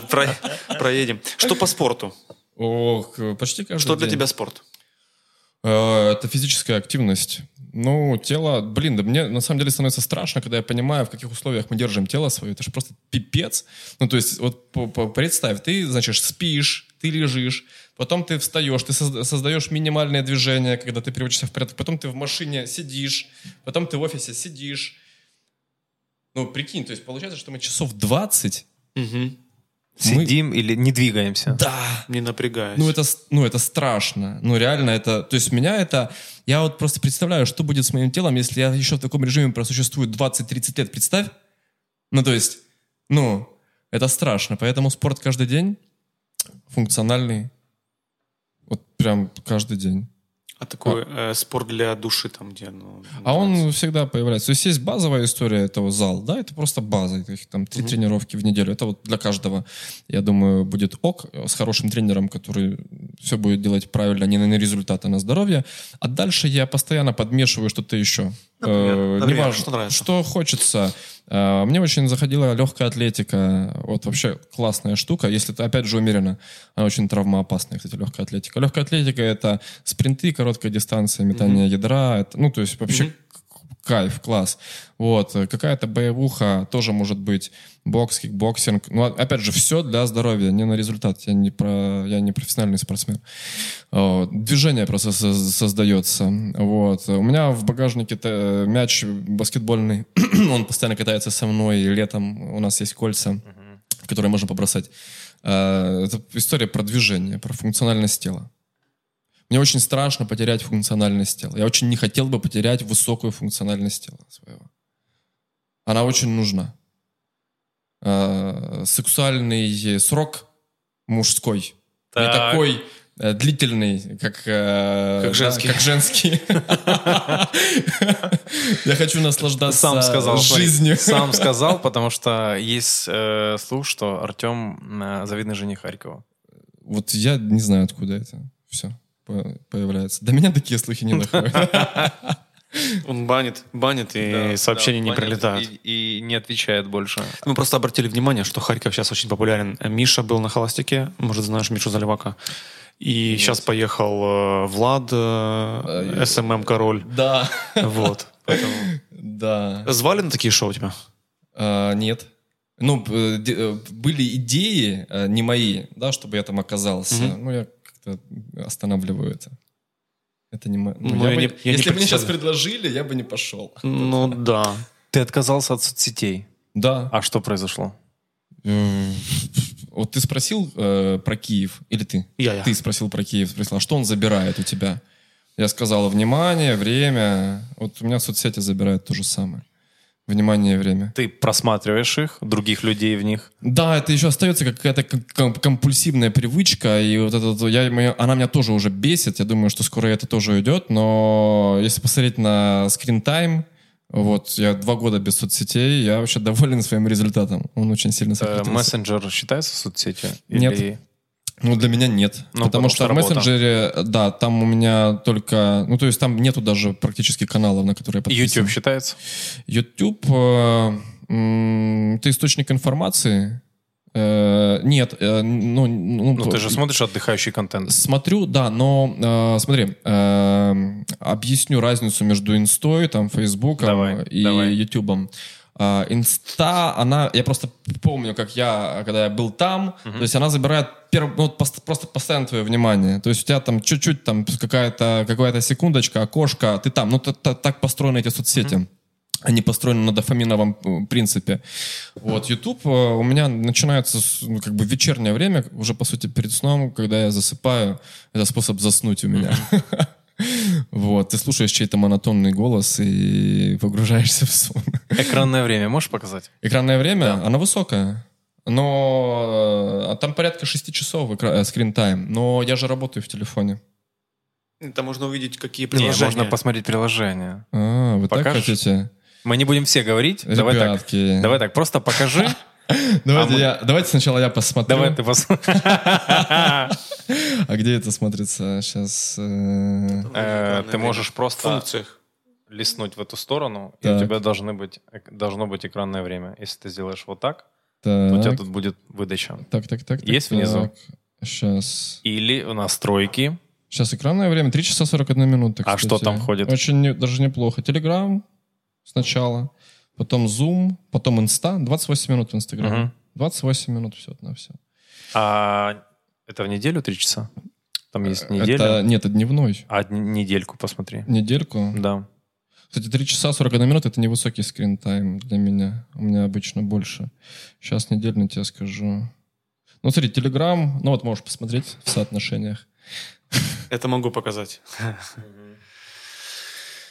Про- Проедем. Что по спорту? Ох, почти каждый Что для тебя спорт? Э, Это физическая активность. Ну, тело, блин, да мне на самом деле становится страшно, когда я понимаю, в каких условиях мы держим тело свое. Это же просто пипец. Ну, то есть, вот представь, ты, значит, спишь, ты лежишь, потом ты встаешь, ты созда- создаешь минимальное движение, когда ты приводишься в порядок, потом ты в машине сидишь, потом ты в офисе сидишь. Ну, прикинь, то есть получается, что мы часов 20 Мгм. Сидим или не двигаемся? да, Не напрягаясь. ну это, ну это страшно. Ну реально это... То есть меня это... Я вот просто представляю, что будет с моим телом, если я еще в таком режиме просуществую 20-30 лет. Представь. Ну то есть, ну, это страшно. Поэтому спорт каждый день функциональный. Прям каждый день. А такой э, спорт для души там где? Ну, А он всегда появляется. То есть есть базовая история этого зал, да, это просто база, их там три тренировки в неделю. Это вот для каждого, я думаю, будет ок с хорошим тренером, который все будет делать правильно, не на результат, а на здоровье. А дальше я постоянно подмешиваю что-то еще. Например? Э, неважно, что нравится? что хочется. Э, Мне очень заходила легкая атлетика. Вот вообще классная штука, если это опять же умеренно. Она очень травмоопасная, кстати, легкая атлетика. Легкая атлетика — это спринты, короткая дистанция, метание ядра. Это, ну, то есть вообще к- кайф, класс. Вот. э, Какая-то боевуха тоже может быть. Бокс, кикбоксинг. Ну, а- опять же, все для здоровья, не на результат. Я не, про, я не профессиональный спортсмен. О, Движение просто со- создается. Вот. У меня в багажнике э, мяч баскетбольный. Он постоянно катается со мной. И летом у нас есть кольца, которые можно побросать. Э, Это история про движение, про функциональность тела. Мне очень страшно потерять функциональность тела. Я очень не хотел бы потерять высокую функциональность тела своего. Она очень нужна. Э, Сексуальный срок мужской не Так. такой э, длительный, как, э, Как да, женский. как женский. Я хочу наслаждаться Сам сказал. жизнью. Сам сказал, потому что есть э, слух, что Артем э, завидный жених Харькова. Вот я не знаю, откуда это все появляется. До меня такие слухи не доходят. Он банит, банит, и сообщения не прилетают. И, и не отвечает больше. Мы просто обратили внимание, что Харьков сейчас очень популярен. Миша был на холостяке, может, знаешь Мишу Заливака. И сейчас поехал э, Влад, э, СММ Король. Да, Вот. Поэтому... да. Звали на такие шоу тебя? А, Нет. Ну, э, э, были идеи, э, не мои, да, чтобы я там оказался. Ну, я как-то останавливаю это. Не ну, Ну, я я бы- не- я не Если бы мне сейчас предложили, я бы не пошел. Ну да. Ты отказался от соцсетей. Да. А что произошло? Э, Вот ты спросил э, про Киев, или ты? Я, я. Ты спросил про Киев, спросил, а что он забирает у тебя? Я сказал, внимание, время. Вот у меня соцсети забирают то же самое. Внимание и время. Ты просматриваешь их, других людей в них. Да, это еще остается какая-то ком- ком- компульсивная привычка, и вот это, я, она меня тоже уже бесит, я думаю, что скоро это тоже уйдет, но если посмотреть на скрин-тайм, вот, я два года без соцсетей, я вообще доволен своим результатом. Он очень сильно сократился. Мессенджер считается соцсетью? Нет. Ну, для меня нет. Ну, потому, потому что, что в мессенджере, да, там у меня только... Ну, то есть там нету даже практически каналов, на которые я подписан. YouTube считается? YouTube э, это источник информации. Э, нет, э, ну, ну, Ну, ты же смотришь отдыхающий контент. Смотрю, да, но э, смотри, э, объясню разницу между инстой, там, фейсбуком Давай, и давай. ютубом. А, инста, она, я просто помню, как я, когда я был там, то есть она забирает перв- ну, вот просто постоянно твое внимание. То есть у тебя там чуть-чуть там какая-то какая секундочка, окошко, ты там. Ну, т- т- так построены эти соцсети. Они построены на дофаминовом э, принципе. Вот, YouTube э, у меня начинается ну, как бы вечернее время, уже, по сути, перед сном, когда я засыпаю. Это способ заснуть у меня. Вот, ты слушаешь чей-то монотонный голос и погружаешься в сон. Экранное время можешь показать? Экранное время, оно высокое. Но э, там порядка 6 часов скрин-тайм. Но я же работаю в телефоне. Это можно увидеть, какие Не, приложения. можно посмотреть приложение. А, вы так Покажешь? хотите? Мы не будем все говорить. Давай так. Ребятки. Давай так, просто покажи. Давайте, А мы- я, давайте сначала я посмотрю. Давай ты пос... А где это смотрится сейчас? Э, Ты можешь В просто функциях. листнуть в эту сторону, и у тебя должны быть, эк- должно быть экранное время. Если ты сделаешь вот так, то у тебя тут будет выдача. так, так, так. Есть внизу? Сейчас. Или в настройки. Сейчас экранное время 3 часа 41 минута. А что там ходит? Очень даже неплохо. Телеграм сначала, потом Zoom, потом Инста. 28 минут в Инстаграме. Мгм. 28 минут все на все. А Это в неделю три часа? Там есть неделя. Это, нет, это дневной. А недельку посмотри. Недельку. Да. Кстати, 3 часа 41 минут это невысокий скрин-тайм для меня. У меня обычно больше. Сейчас недельно тебе скажу. Ну, смотри, Телеграм, ну вот можешь посмотреть в соотношениях. Это могу показать.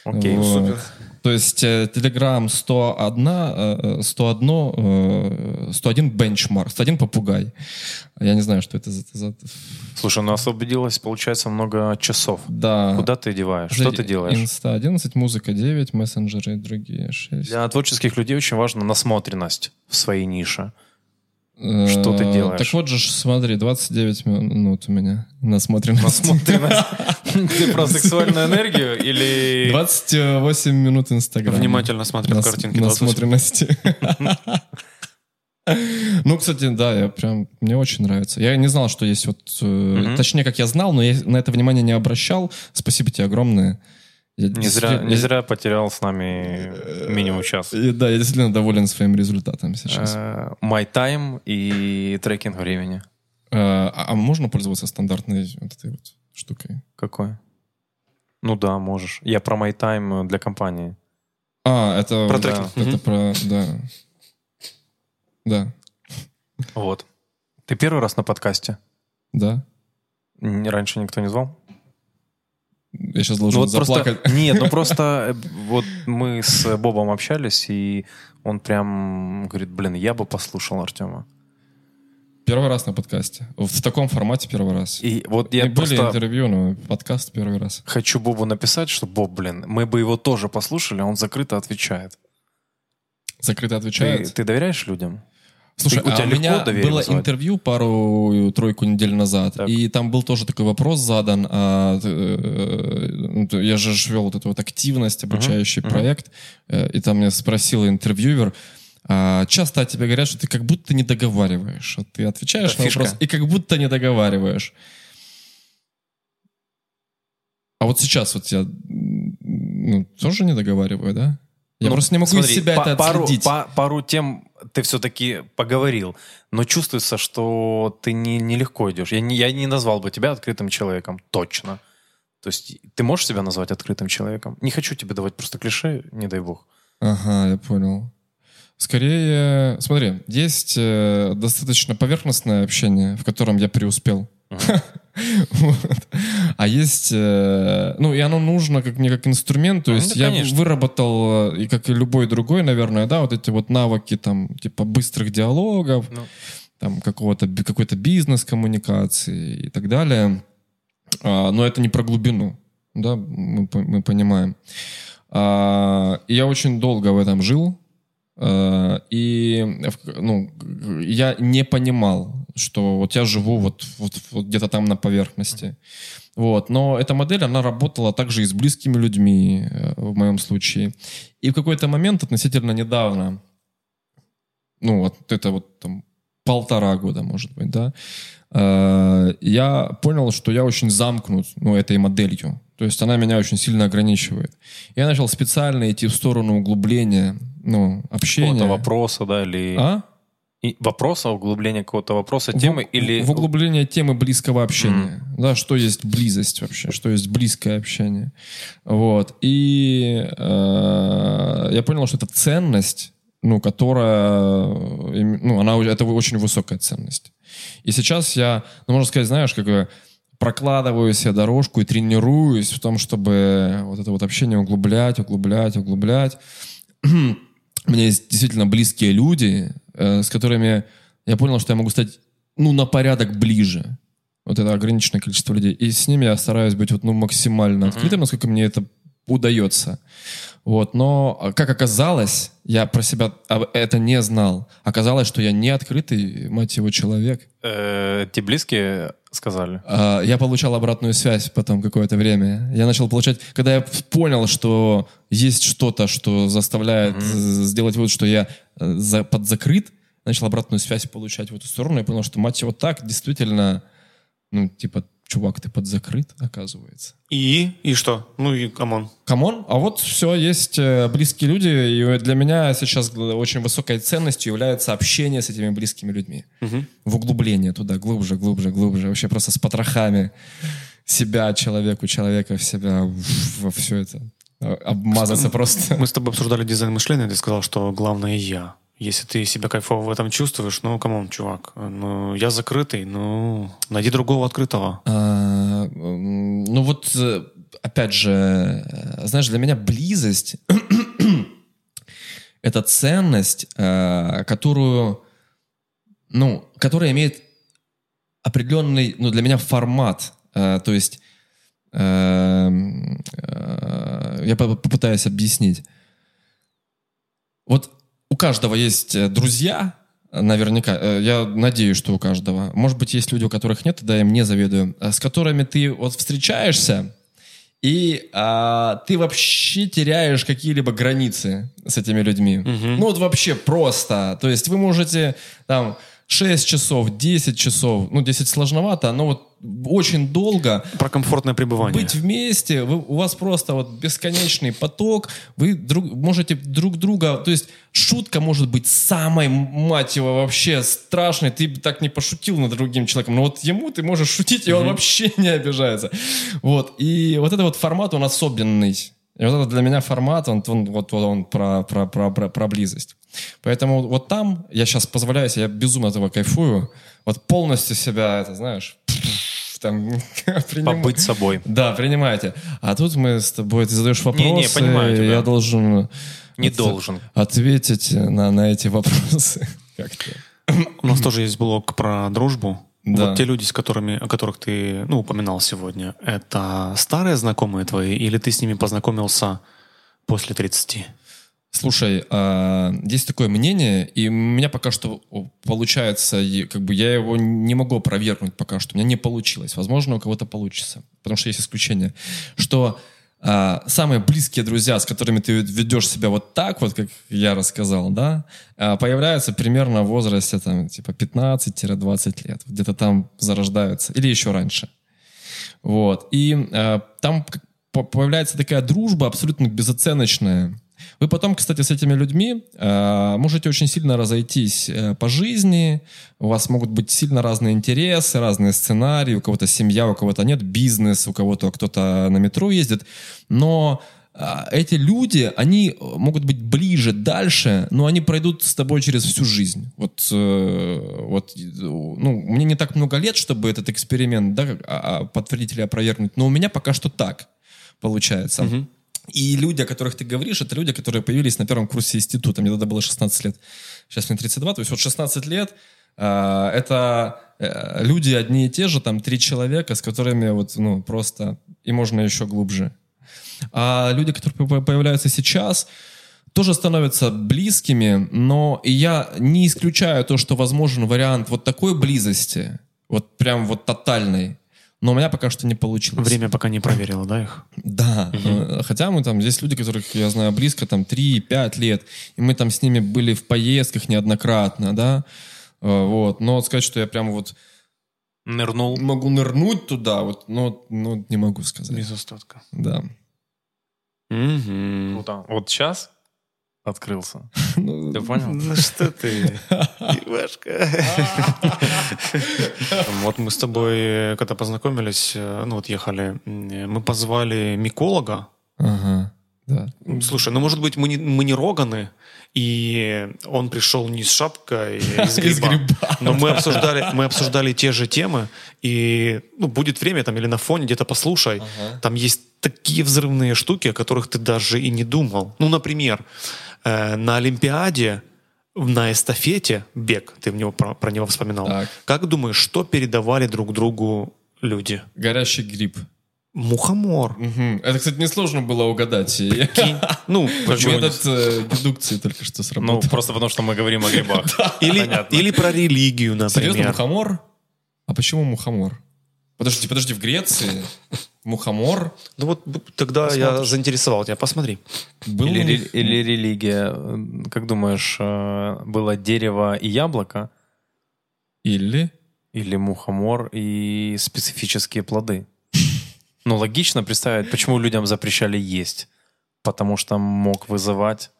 Окей. Вот. Супер. То есть э, Telegram 101, э, 101, э, 101 бенчмарк, 101 попугай. Я не знаю, что это за... за- Слушай, ну освободилось, получается, много часов. Да. Куда ты деваешь? Что ты делаешь? Инста 11, музыка 9, мессенджеры и другие 6. Для творческих людей очень важна насмотренность в своей нише. Что ты делаешь? Так вот же, смотри, 29 минут у меня насмотренности. Насмотренность. Ты про сексуальную энергию или... 28 минут Инстаграма. Внимательно смотрю Нас- картинки. 28. Насмотренности. Ну, кстати, да, я прям, мне очень нравится. Я не знал, что есть вот, э, точнее, как я знал, но я на это внимание не обращал. Спасибо тебе огромное. Я Не зря, не зря потерял с нами минимум час. И Да, я действительно доволен своим результатом сейчас. Э, My Time и трекинг времени. Э, А а можно пользоваться стандартной вот этой вот штукой? Какой? Ну да, можешь. Я про My Time для компании. А, это... Про да. Это про... Да. Да. Вот. Ты первый раз на подкасте? Да. Раньше никто не звал? Я сейчас должен Ну вот заплакать. просто, нет, ну просто э, вот мы с Бобом общались, и он прям говорит, блин, я бы послушал Артема. Первый раз на подкасте. В таком формате первый раз. И вот я И были просто интервью, но подкаст первый раз. хочу Бобу написать, что Боб, блин, мы бы его тоже послушали, а он закрыто отвечает. Закрыто Ты, отвечает. ты доверяешь людям? Слушай, Ты- у а тебя у меня было вызывать? интервью пару-тройку недель назад, Так. и там был тоже такой вопрос задан. а, э, ну, я же вел вот эту вот активность, обучающий мгм. проект, э, и там меня спросил интервьюер, часто о тебе говорят, что ты как будто не договариваешь. Вот ты отвечаешь Это на фишка. вопрос и как будто не договариваешь. А вот сейчас вот я ну, тоже не договариваю, да? Я Ну, просто не могу смотри, из себя па- это пару, отследить. па- пару тем ты все-таки поговорил, но чувствуется, что ты не, нелегко идешь. Я не, я не назвал бы тебя открытым человеком, точно. То есть ты можешь себя назвать открытым человеком? Не хочу тебе давать просто клише, не дай бог. Ага, я понял. Скорее, смотри, есть э, достаточно поверхностное общение, в котором я преуспел. Вот. А есть, э, ну, и оно нужно как мне как инструмент, то Ну, есть да, я конечно. выработал, э, и как и любой другой, наверное, да, вот эти вот навыки там, типа быстрых диалогов, Ну. там какого-то, какой-то бизнес-коммуникации и так далее. А, но это не про глубину, да, мы, по- мы понимаем. А, и я очень долго в этом жил, и в- ну, я не понимал, что вот я живу вот, вот, вот где-то там на поверхности. Вот. Но эта модель, она работала также и с близкими людьми, э, в моем случае. И в какой-то момент, относительно недавно, ну вот это вот там полтора года, может быть, да, э, я понял, что я очень замкнут, ну, этой моделью. То есть она меня очень сильно ограничивает. Я начал специально идти в сторону углубления, ну, общения. Какого-то вопроса, да, или... А? И вопроса, углубления какого-то вопроса, темы, в, или... в углубление темы близкого общения. Да, что есть близость вообще, что есть близкое общение. Вот. И э, я понял, что это ценность, ну, которая, э, ну, она, это очень высокая ценность. И сейчас я, ну, можно сказать, знаешь, как бы прокладываю себе дорожку и тренируюсь в том, чтобы вот это вот общение углублять, углублять, углублять. У меня есть действительно близкие люди, э, с которыми я понял, что я могу стать, ну, на порядок ближе. Вот это ограниченное количество людей. И с ними я стараюсь быть вот, ну, максимально открытым, насколько мне это удается. Вот, но, а, как оказалось, я про себя это не знал. Оказалось, что я не открытый, мать его, человек. Э, те близкие сказали? А, Я получал обратную связь потом какое-то время. Я начал получать, когда я понял, что есть что-то, что заставляет з- сделать вывод, что я э, за- подзакрыт, начал обратную связь получать в эту сторону. Я понял, что мать его так, действительно, ну, типа, чувак, ты подзакрыт, оказывается. И? И что? Ну и come on. Come on, а вот все, есть э, близкие люди, и для меня сейчас очень высокой ценностью является общение с этими близкими людьми. В углубление туда, глубже, глубже, глубже, вообще просто с потрохами себя, человеку, человека в себя, во все это. э, Обмазаться просто. Мы с тобой обсуждали дизайн мышления, ты сказал, что главное я. Если ты себя кайфово в этом чувствуешь, ну, come on, чувак, ну, я закрытый, ну, найди другого открытого. А, ну вот, э, опять же, э, знаешь, для меня близость — это ценность, э, которую, ну, которая имеет определенный, ну, для меня формат. То есть, я по- попытаюсь объяснить. Вот у каждого есть э, друзья, э, наверняка, э, я надеюсь, что у каждого. Может быть, есть люди, у которых нет, да, я им не завидую, э, с которыми ты вот встречаешься, и а, ты вообще теряешь какие-либо границы с этими людьми. Ну вот вообще просто. То есть вы можете там 6 часов, 10 часов, ну 10 сложновато, но вот очень долго Про комфортное пребывание. быть вместе, вы, у вас просто вот бесконечный поток, вы друг, можете друг друга, то есть шутка может быть самой, мать его, вообще страшной, ты так не пошутил над другим человеком, но вот ему ты можешь шутить, и он вообще не обижается. Вот, и вот это вот формат, он особенный. И вот это для меня формат, он, он- вот, вот он про, про, про, про, про близость. Поэтому вот там я сейчас позволяю себе, я безумно этого кайфую, вот полностью себя, это знаешь, там, принимаю. Побыть собой. Да, принимайте. А тут мы с тобой, ты задаешь вопросы, Не-не, понимаю тебя. я должен... Не от- должен. Ответить на, на эти вопросы. У нас тоже есть блог про дружбу. Да. Вот те люди, с которыми, о которых ты ну, упоминал сегодня, это старые знакомые твои, или ты с ними познакомился после 30? Слушай, а, есть такое мнение, и у меня пока что получается, как бы я его не могу опровергнуть пока что, у меня не получилось. Возможно, у кого-то получится, потому что есть исключение, что а, самые близкие друзья, с которыми ты ведешь себя вот так вот, как я рассказал, да, а, появляются примерно в возрасте там типа 15-20 лет, где-то там зарождаются, или еще раньше. Вот. И э, там появляется такая дружба абсолютно безоценочная. Вы потом, кстати, с этими людьми э, можете очень сильно разойтись э, по жизни. У вас могут быть сильно разные интересы, разные сценарии. У кого-то семья, у кого-то нет, бизнес, у кого-то кто-то на метро ездит. Но а, эти люди, они могут быть ближе, дальше, но они пройдут с тобой через всю жизнь. Вот, э, вот э, ну, мне не так много лет, чтобы этот эксперимент да, а- а, подтвердить или опровергнуть, но у меня пока что так получается. И люди, о которых ты говоришь, это люди, которые появились на первом курсе института. Мне тогда было 16 лет. Сейчас мне 32. То есть вот 16 лет э, это э, люди одни и те же, там три человека, с которыми вот, ну, просто и можно еще глубже. А люди, которые по- появляются сейчас, тоже становятся близкими, но я не исключаю то, что возможен вариант вот такой близости, вот прям вот тотальной, но у меня пока что не получилось. Время пока не проверило, да, их? Да, э, хотя мы там, есть люди, которых я знаю близко, там 3-5 лет, и мы там с ними были в поездках неоднократно, да, Э, вот, но сказать, что я прямо вот Нырнул. могу нырнуть туда, вот, ну, ну не могу сказать. Без остатка. Да. Мгм. Круто. Вот сейчас открылся. Ну, Ты понял? Ну что ты, Ивашка. Вот мы с тобой, э, когда познакомились, э, ну вот ехали, э, мы позвали миколога. Ага, да. Слушай, ну может быть мы не, мы не роганы, и он пришел не с шапкой, а из Из гриба. гриба, Но мы обсуждали, мы обсуждали те же темы, и ну, будет время там или на фоне где-то послушай, там есть такие взрывные штуки, о которых ты даже и не думал. Ну, например, э, на Олимпиаде на эстафете бег, ты в него, про, про него вспоминал. Так. Как думаешь, что передавали друг другу люди? Горящий гриб. Мухомор. Мгм. Это, кстати, несложно было угадать. И- Кинь. Ну, почему Метод э, дедукции только что Ну, сработал. просто потому что мы говорим о грибах. Или, или про религию, Серьезно, например. мухомор? А почему мухомор? Подожди, подожди, в Греции мухомор Ну вот тогда я заинтересовал тебя. Посмотри. был... Или, ре- или религия. Как думаешь, э, было дерево и яблоко? Или... или мухомор и специфические плоды. Ну, логично представить, почему людям запрещали есть. Потому что мог вызывать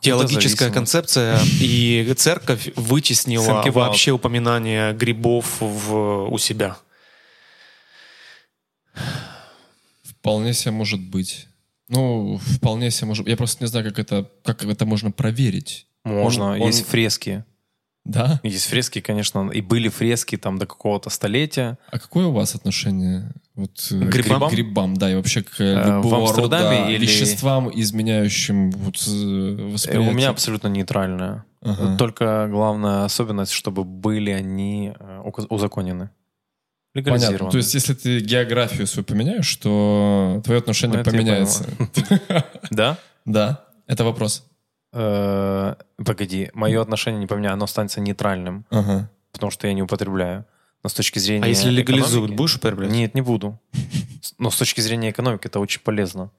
Теологическая концепция и церковь вытеснила вообще упоминание грибов в, у себя. Вполне себе может быть. Ну, вполне себе может Я просто не знаю, как это, как это можно проверить. Можно. Он- он- Есть фрески. Да? Есть фрески, конечно, и были фрески там до какого-то столетия. А какое у вас отношение вот, э, Грибам? к грибам, да, и вообще к Э, в любого рода или- веществам, изменяющим вот, э, Э, восприятие? У меня абсолютно нейтральная. Ага. Вот Только главная особенность, чтобы были они э, узаконены. Легализированы. Понятно. То есть, если ты географию свою поменяешь, то твое отношение Ну, поменяется. Да? Да, это вопрос. Э, Погоди, мое отношение не поменяю, оно останется нейтральным, потому что я не употребляю. Но с точки зрения А если легализуют, будешь употреблять? Нет, не буду. Но с точки зрения экономики это очень полезно,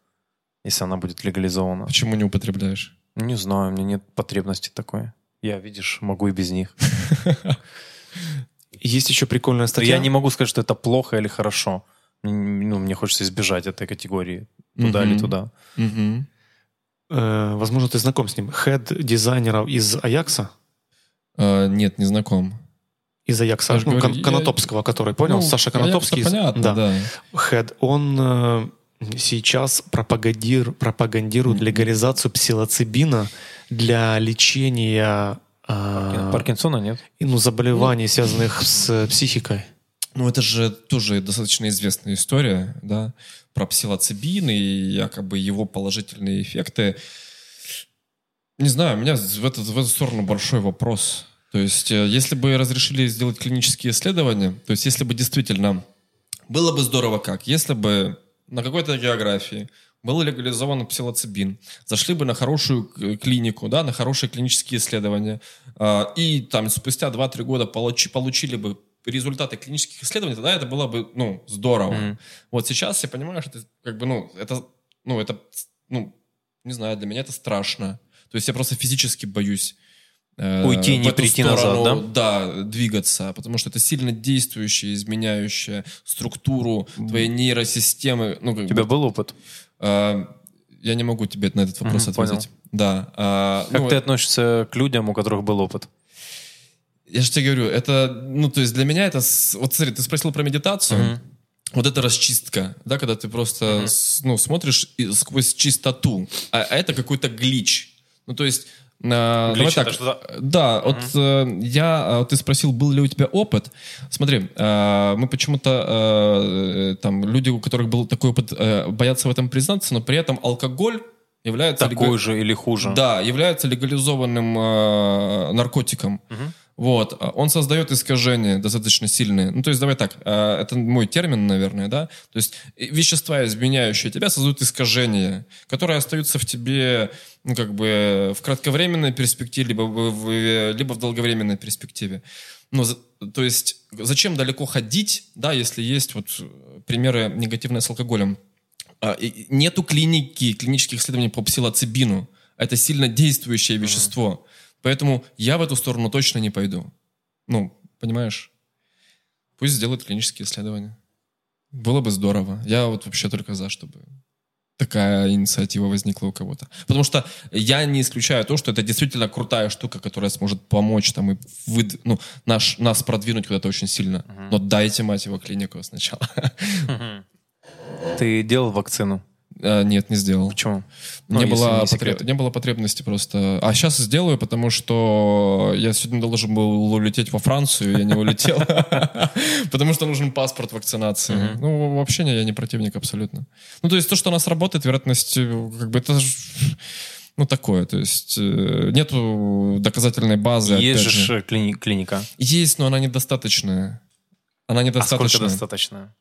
если она будет легализована. Почему не употребляешь? Не знаю, у меня нет потребности такой. Я, видишь, могу и без них. Есть еще прикольная статья. Я не могу сказать, что это плохо или хорошо. Ну, мне хочется избежать этой категории. Туда или туда. Э, возможно, ты знаком с ним. Хед дизайнеров из Аякса. А, нет, не знаком. Из Аякса, ну, говорю, я- Конотопского, который, понял? Ну, Саша Конотопский. из- Понятно, да. да. Хед, он э, сейчас пропагандир- пропагандирует легализацию псилоцибина для лечения э, Паркинсона нет? и, ну, заболеваний, связанных с психикой. Ну, это же тоже достаточно известная история, да, про псилоцибин и якобы его положительные эффекты. Не знаю, у меня в, этот, в эту сторону большой вопрос. То есть, э, если бы разрешили сделать клинические исследования, то есть, если бы действительно было бы здорово как, если бы на какой-то географии был легализован псилоцибин, зашли бы на хорошую клинику, да, на хорошие клинические исследования, а, и там спустя 2-3 года получи- получили бы результаты клинических исследований, тогда это было бы, ну, здорово. Мгм. Вот сейчас я понимаю, что это как бы, ну, это, ну, это, ну, не знаю, для меня это страшно. То есть я просто физически боюсь э, Уйти, не прийти назад, сторону, да, двигаться, потому что это сильно действующее, изменяющее структуру твоей нейросистемы. Ну, как У тебя бы, был опыт? Э, я не могу тебе на этот вопрос понял. ответить. Да. а, Как ну, ты относишься к людям, у которых был опыт? Я же тебе говорю, это, ну, то есть для меня это... Вот смотри, ты спросил про медитацию. Мгм. Вот это расчистка, да, когда ты просто, с- ну, смотришь сквозь чистоту. А, а это какой-то глич. Ну, то есть... давай Глич так, это Да, вот э, я... вот ты спросил, был ли у тебя опыт. Смотри, а, мы почему-то... э, там, люди, у которых был такой опыт, э, боятся в этом признаться, но при этом алкоголь является... Такой лега- же или хуже? да, является легализованным э, наркотиком. Мгм. Вот, а он создает искажения достаточно сильные. Ну, то есть, давай так, э, это мой термин, наверное, да? То есть, вещества, изменяющие тебя, создают искажения, которые остаются в тебе, ну, как бы, в кратковременной перспективе, либо в, либо в долговременной перспективе. Ну, то есть, зачем далеко ходить, да, если есть вот примеры негативные с алкоголем? А, Нету клиники, клинических исследований по псилоцибину. Это сильно действующее вещество. Поэтому я в эту сторону точно не пойду. Ну, понимаешь? Пусть сделают клинические исследования. Было бы здорово. Я вот вообще только за, чтобы такая инициатива возникла у кого-то. Потому что я не исключаю то, что это действительно крутая штука, которая сможет помочь там и выд- ну, наш, нас продвинуть куда-то очень сильно. Но дайте, мать его, клинику сначала. Мгм. Ты делал вакцину? А, Нет, не сделал. Почему? Ну, Не, было не потреб- не было потребности просто. А сейчас сделаю, потому что я сегодня должен был улететь во Францию, я не улетел. Потому что нужен паспорт вакцинации. Ну, вообще я не противник абсолютно. Ну, то есть то, что у нас работает, вероятность, э, как бы это ну, такое. То есть э, нету доказательной базы. Есть же клини- клиника. Есть, но она недостаточная. Она А недостаточная. сколько достаточно?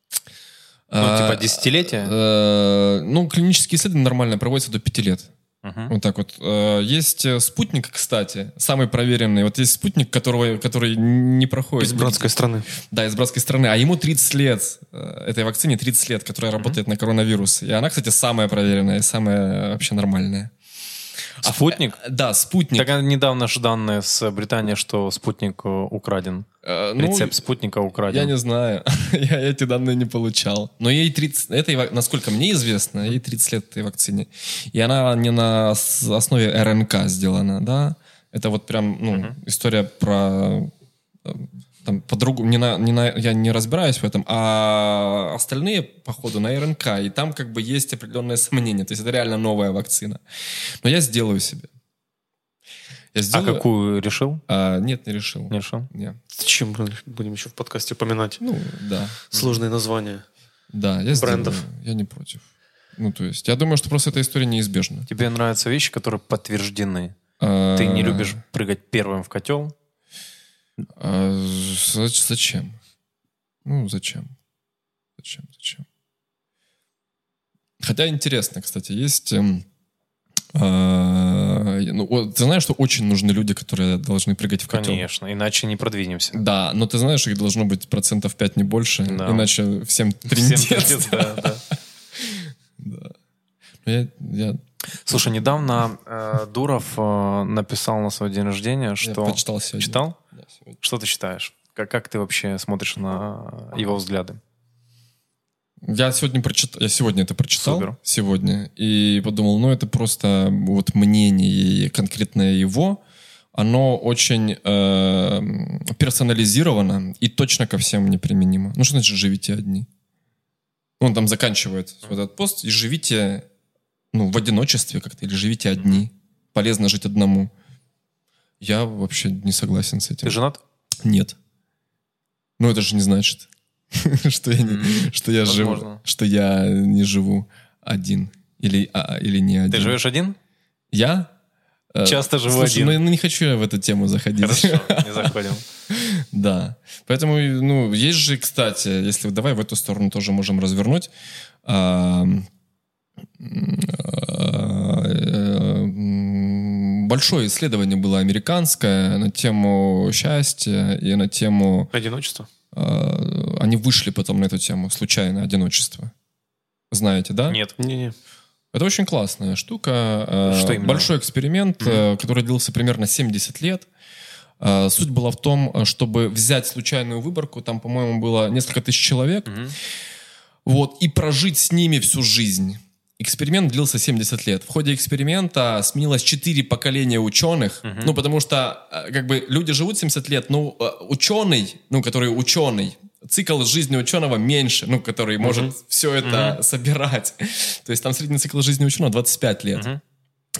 Ну, А, типа десятилетия? э, Ну, клинические исследования нормально проводятся до пяти лет. Мгм. Вот так вот. Э, Есть э, спутник, кстати, самый проверенный. Вот есть спутник, которого, который не проходит. Из братской страны. Да, из братской страны. А ему 30 лет. Этой вакцине 30 лет, которая работает на коронавирус. И она, кстати, самая проверенная и самая вообще нормальная. Спутник? А, да, спутник. Так а недавно же данные с Британии, что спутник э, украден. Э, ну, Рецепт спутника украден. Я не знаю. я эти данные не получал. Но ей 30... Это, насколько мне известно, ей 30 лет этой вакцине. И она не на основе РНК сделана, да? Это вот прям, ну, история про... Там, по-другому, не на, не на, я не разбираюсь в этом, а остальные, походу, на РНК, и там как бы есть определенные сомнения. То есть это реально новая вакцина. Но я сделаю себе. Я А сделаю... какую решил? А, нет, не решил. Не решил? Нет. Зачем мы будем еще в подкасте упоминать Ну, да. сложные названия? Да, я брендов. сделаю. Я не против. Ну, то есть, я думаю, что просто эта история неизбежна. Тебе нравятся вещи, которые подтверждены. А, Ты не любишь прыгать первым в котел. А, за- зачем? Ну, зачем? Зачем? Зачем? Хотя интересно, кстати, есть... эм, а, ну, ты знаешь, что очень нужны люди, которые должны прыгать в котел? Конечно, иначе не продвинемся. Да, но ты знаешь, их должно быть процентов 5 не больше, Да. иначе всем Всем трындец. трындец, да, да. Да. Ну, Я, я, Слушай, недавно э, Дуров э, написал на свой день рождения, я что... почитал сегодня. Читал? Да, сегодня. Что ты считаешь? Как, как ты вообще смотришь на его взгляды? Я сегодня прочитал, я сегодня это прочитал, Супер. сегодня, и подумал, ну это просто вот мнение конкретное его, оно очень э, персонализировано и точно ко всем неприменимо. Ну что значит живите одни? Он там заканчивает вот этот пост и живите ну в одиночестве как-то или живите одни. Полезно жить одному. Я вообще не согласен с этим. Ты женат? Нет. Ну это же не значит, что я не, что я живу, что я не живу один или а, или не один. Ты живешь один? Я Э, Часто живу слушай, один. Ну, не хочу я в эту тему заходить. Хорошо, не заходим. Да. Поэтому, ну, есть же, кстати, если давай в эту сторону тоже можем развернуть. Большое исследование было американское на тему счастья и на тему... Одиночество? э, Они вышли потом на эту тему, случайно, одиночество. Знаете, да? Нет. Не-не. Это очень классная штука. Э, Что именно? Большой эксперимент, э, который длился примерно 70 лет. Суть была в том, чтобы взять случайную выборку, там, по-моему, было несколько тысяч человек, вот, и прожить с ними всю жизнь. Эксперимент длился 70 лет. В ходе эксперимента сменилось 4 поколения ученых, ну, потому что, э, как бы, люди живут 70 лет, но э, ученый, ну, который ученый, цикл жизни ученого меньше, ну, который может все это собирать. То есть там средний цикл жизни ученого 25 лет.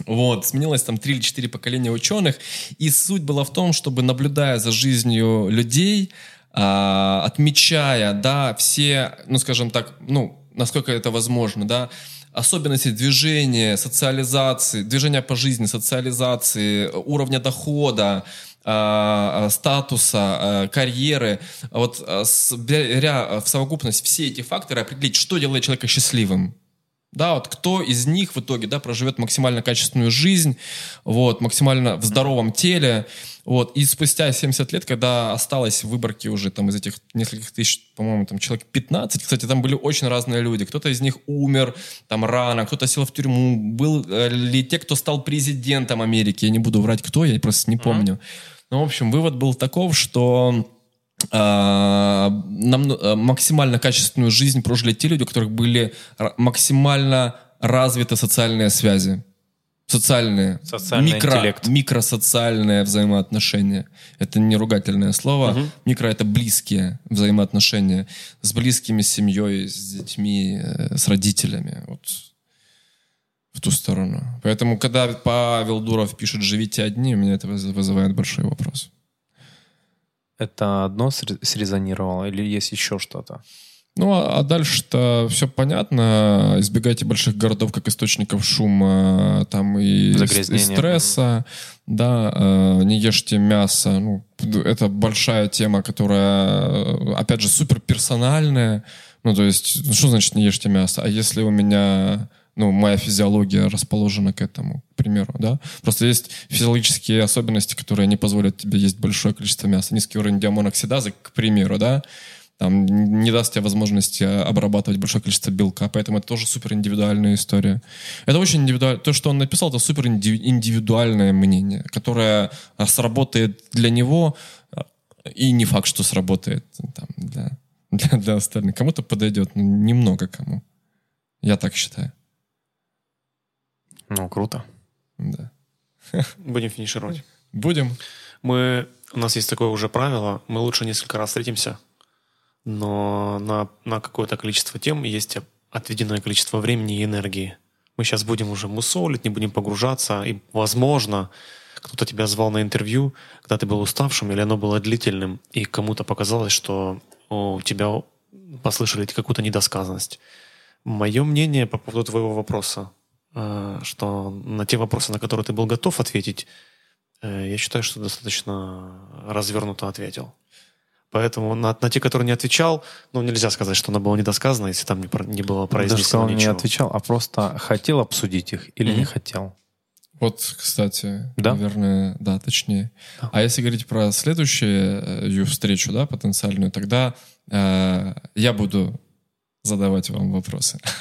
Вот, сменилось там три или четыре поколения ученых, и суть была в том, чтобы, наблюдая за жизнью людей, а, отмечая, да, все, ну, скажем так, ну, насколько это возможно, да, особенности движения, социализации, движения по жизни, социализации, уровня дохода, а, а, статуса, а, карьеры, вот беря в совокупность все эти факторы, определить, что делает человека счастливым. Да, вот кто из них в итоге, да, проживет максимально качественную жизнь, вот, максимально в здоровом теле, вот, и спустя 70 лет, когда осталось в выборке уже там из этих нескольких тысяч, по-моему, там человек 15, кстати, там были очень разные люди, кто-то из них умер там рано, кто-то сел в тюрьму, был э, ли те, кто стал президентом Америки, я не буду врать, кто, я просто не помню. Ну, в общем, вывод был таков, что нам, э, максимально качественную жизнь прожили те люди, у которых были максимально развиты социальные связи. Социальные. Социальный микро, интеллект. Микросоциальные взаимоотношения. Это не ругательное слово. Микро — это близкие взаимоотношения. С близкими, с семьей, с детьми, э, с родителями. Вот в ту сторону. Поэтому, когда Павел Дуров пишет «живите одни», у меня это выз- вызывает большой вопрос. Это одно сре- срезонировало или есть еще что-то? Ну, а а дальше-то все понятно. Избегайте больших городов как источников шума там и, и стресса. Да, э, не ешьте мясо. Ну, это большая тема, которая, э, опять же, супер персональная. Ну, то есть, ну, что значит не ешьте мясо? А если у меня, ну, моя физиология расположена к этому, к примеру, да? Просто есть физиологические особенности, которые не позволят тебе есть большое количество мяса. Низкий уровень диамоноксидазы, к примеру, да? там не даст тебе возможности э, обрабатывать большое количество белка, поэтому это тоже супер индивидуальная история. Это очень индивидуально. То, что он написал, это супер индивидуальное мнение, которое э, сработает для него, э, и не факт, что сработает там, для, для, для остальных. Кому-то подойдет, но немного кому. Я так считаю. Ну, круто. Да. Будем финишировать. Будем. Мы, у нас есть такое уже правило, мы лучше несколько раз встретимся, но на, на какое-то количество тем есть отведенное количество времени и энергии. Мы сейчас будем уже мусолить, не будем погружаться, и, возможно, кто-то тебя звал на интервью, когда ты был уставшим, или оно было длительным, и кому-то показалось, что у тебя послышали какую-то недосказанность. Мое мнение по поводу твоего вопроса, что на те вопросы, на которые ты был готов ответить, э, я считаю, что достаточно развернуто ответил. Поэтому на, на те, которые не отвечал, ну, нельзя сказать, что оно было недосказано, если там не, про, не было произнесено Даже что он ничего. не отвечал, а просто хотел обсудить их или mm-hmm. не хотел. Вот, кстати, Да? наверное, да, точнее. Да. А если говорить про следующую э, встречу, да, потенциальную, тогда э, я буду задавать вам вопросы.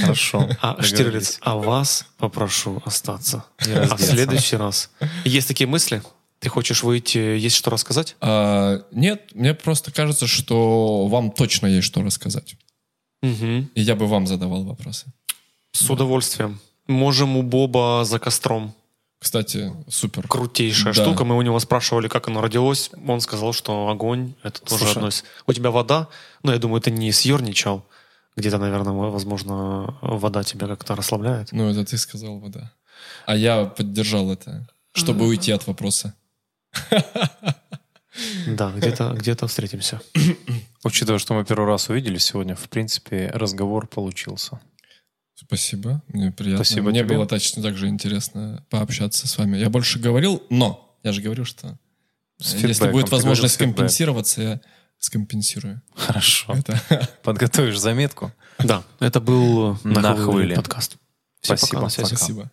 Хорошо. А. Штирлиц, а вас попрошу остаться. А в следующий раз. Есть такие мысли? Ты хочешь выйти, есть что рассказать? А, нет, мне просто кажется, что вам точно есть что рассказать. Мгм. И я бы вам задавал вопросы. С удовольствием. Можем у Боба за костром. Кстати, супер. Крутейшая Да. штука. Мы у него спрашивали, как оно родилось. Он сказал, что огонь — это тоже Слушай. одно из... У тебя вода? Ну, я думаю, ты не съерничал. Где-то, наверное, возможно, вода тебя как-то расслабляет. Ну, это ты сказал, вода. А я поддержал это, чтобы уйти от вопроса. Да, где-то где встретимся. Учитывая, что мы первый раз увиделись сегодня, в принципе, разговор получился. Спасибо, мне приятно. Спасибо мне тебе. было точно так же интересно пообщаться с вами. Я больше говорил, но я же говорю, что С если фидбэком. будет возможность компенсироваться, я скомпенсирую. Хорошо. Это. Подготовишь заметку. Да, это был На подкаст. Всем Спасибо. Пока. Спасибо.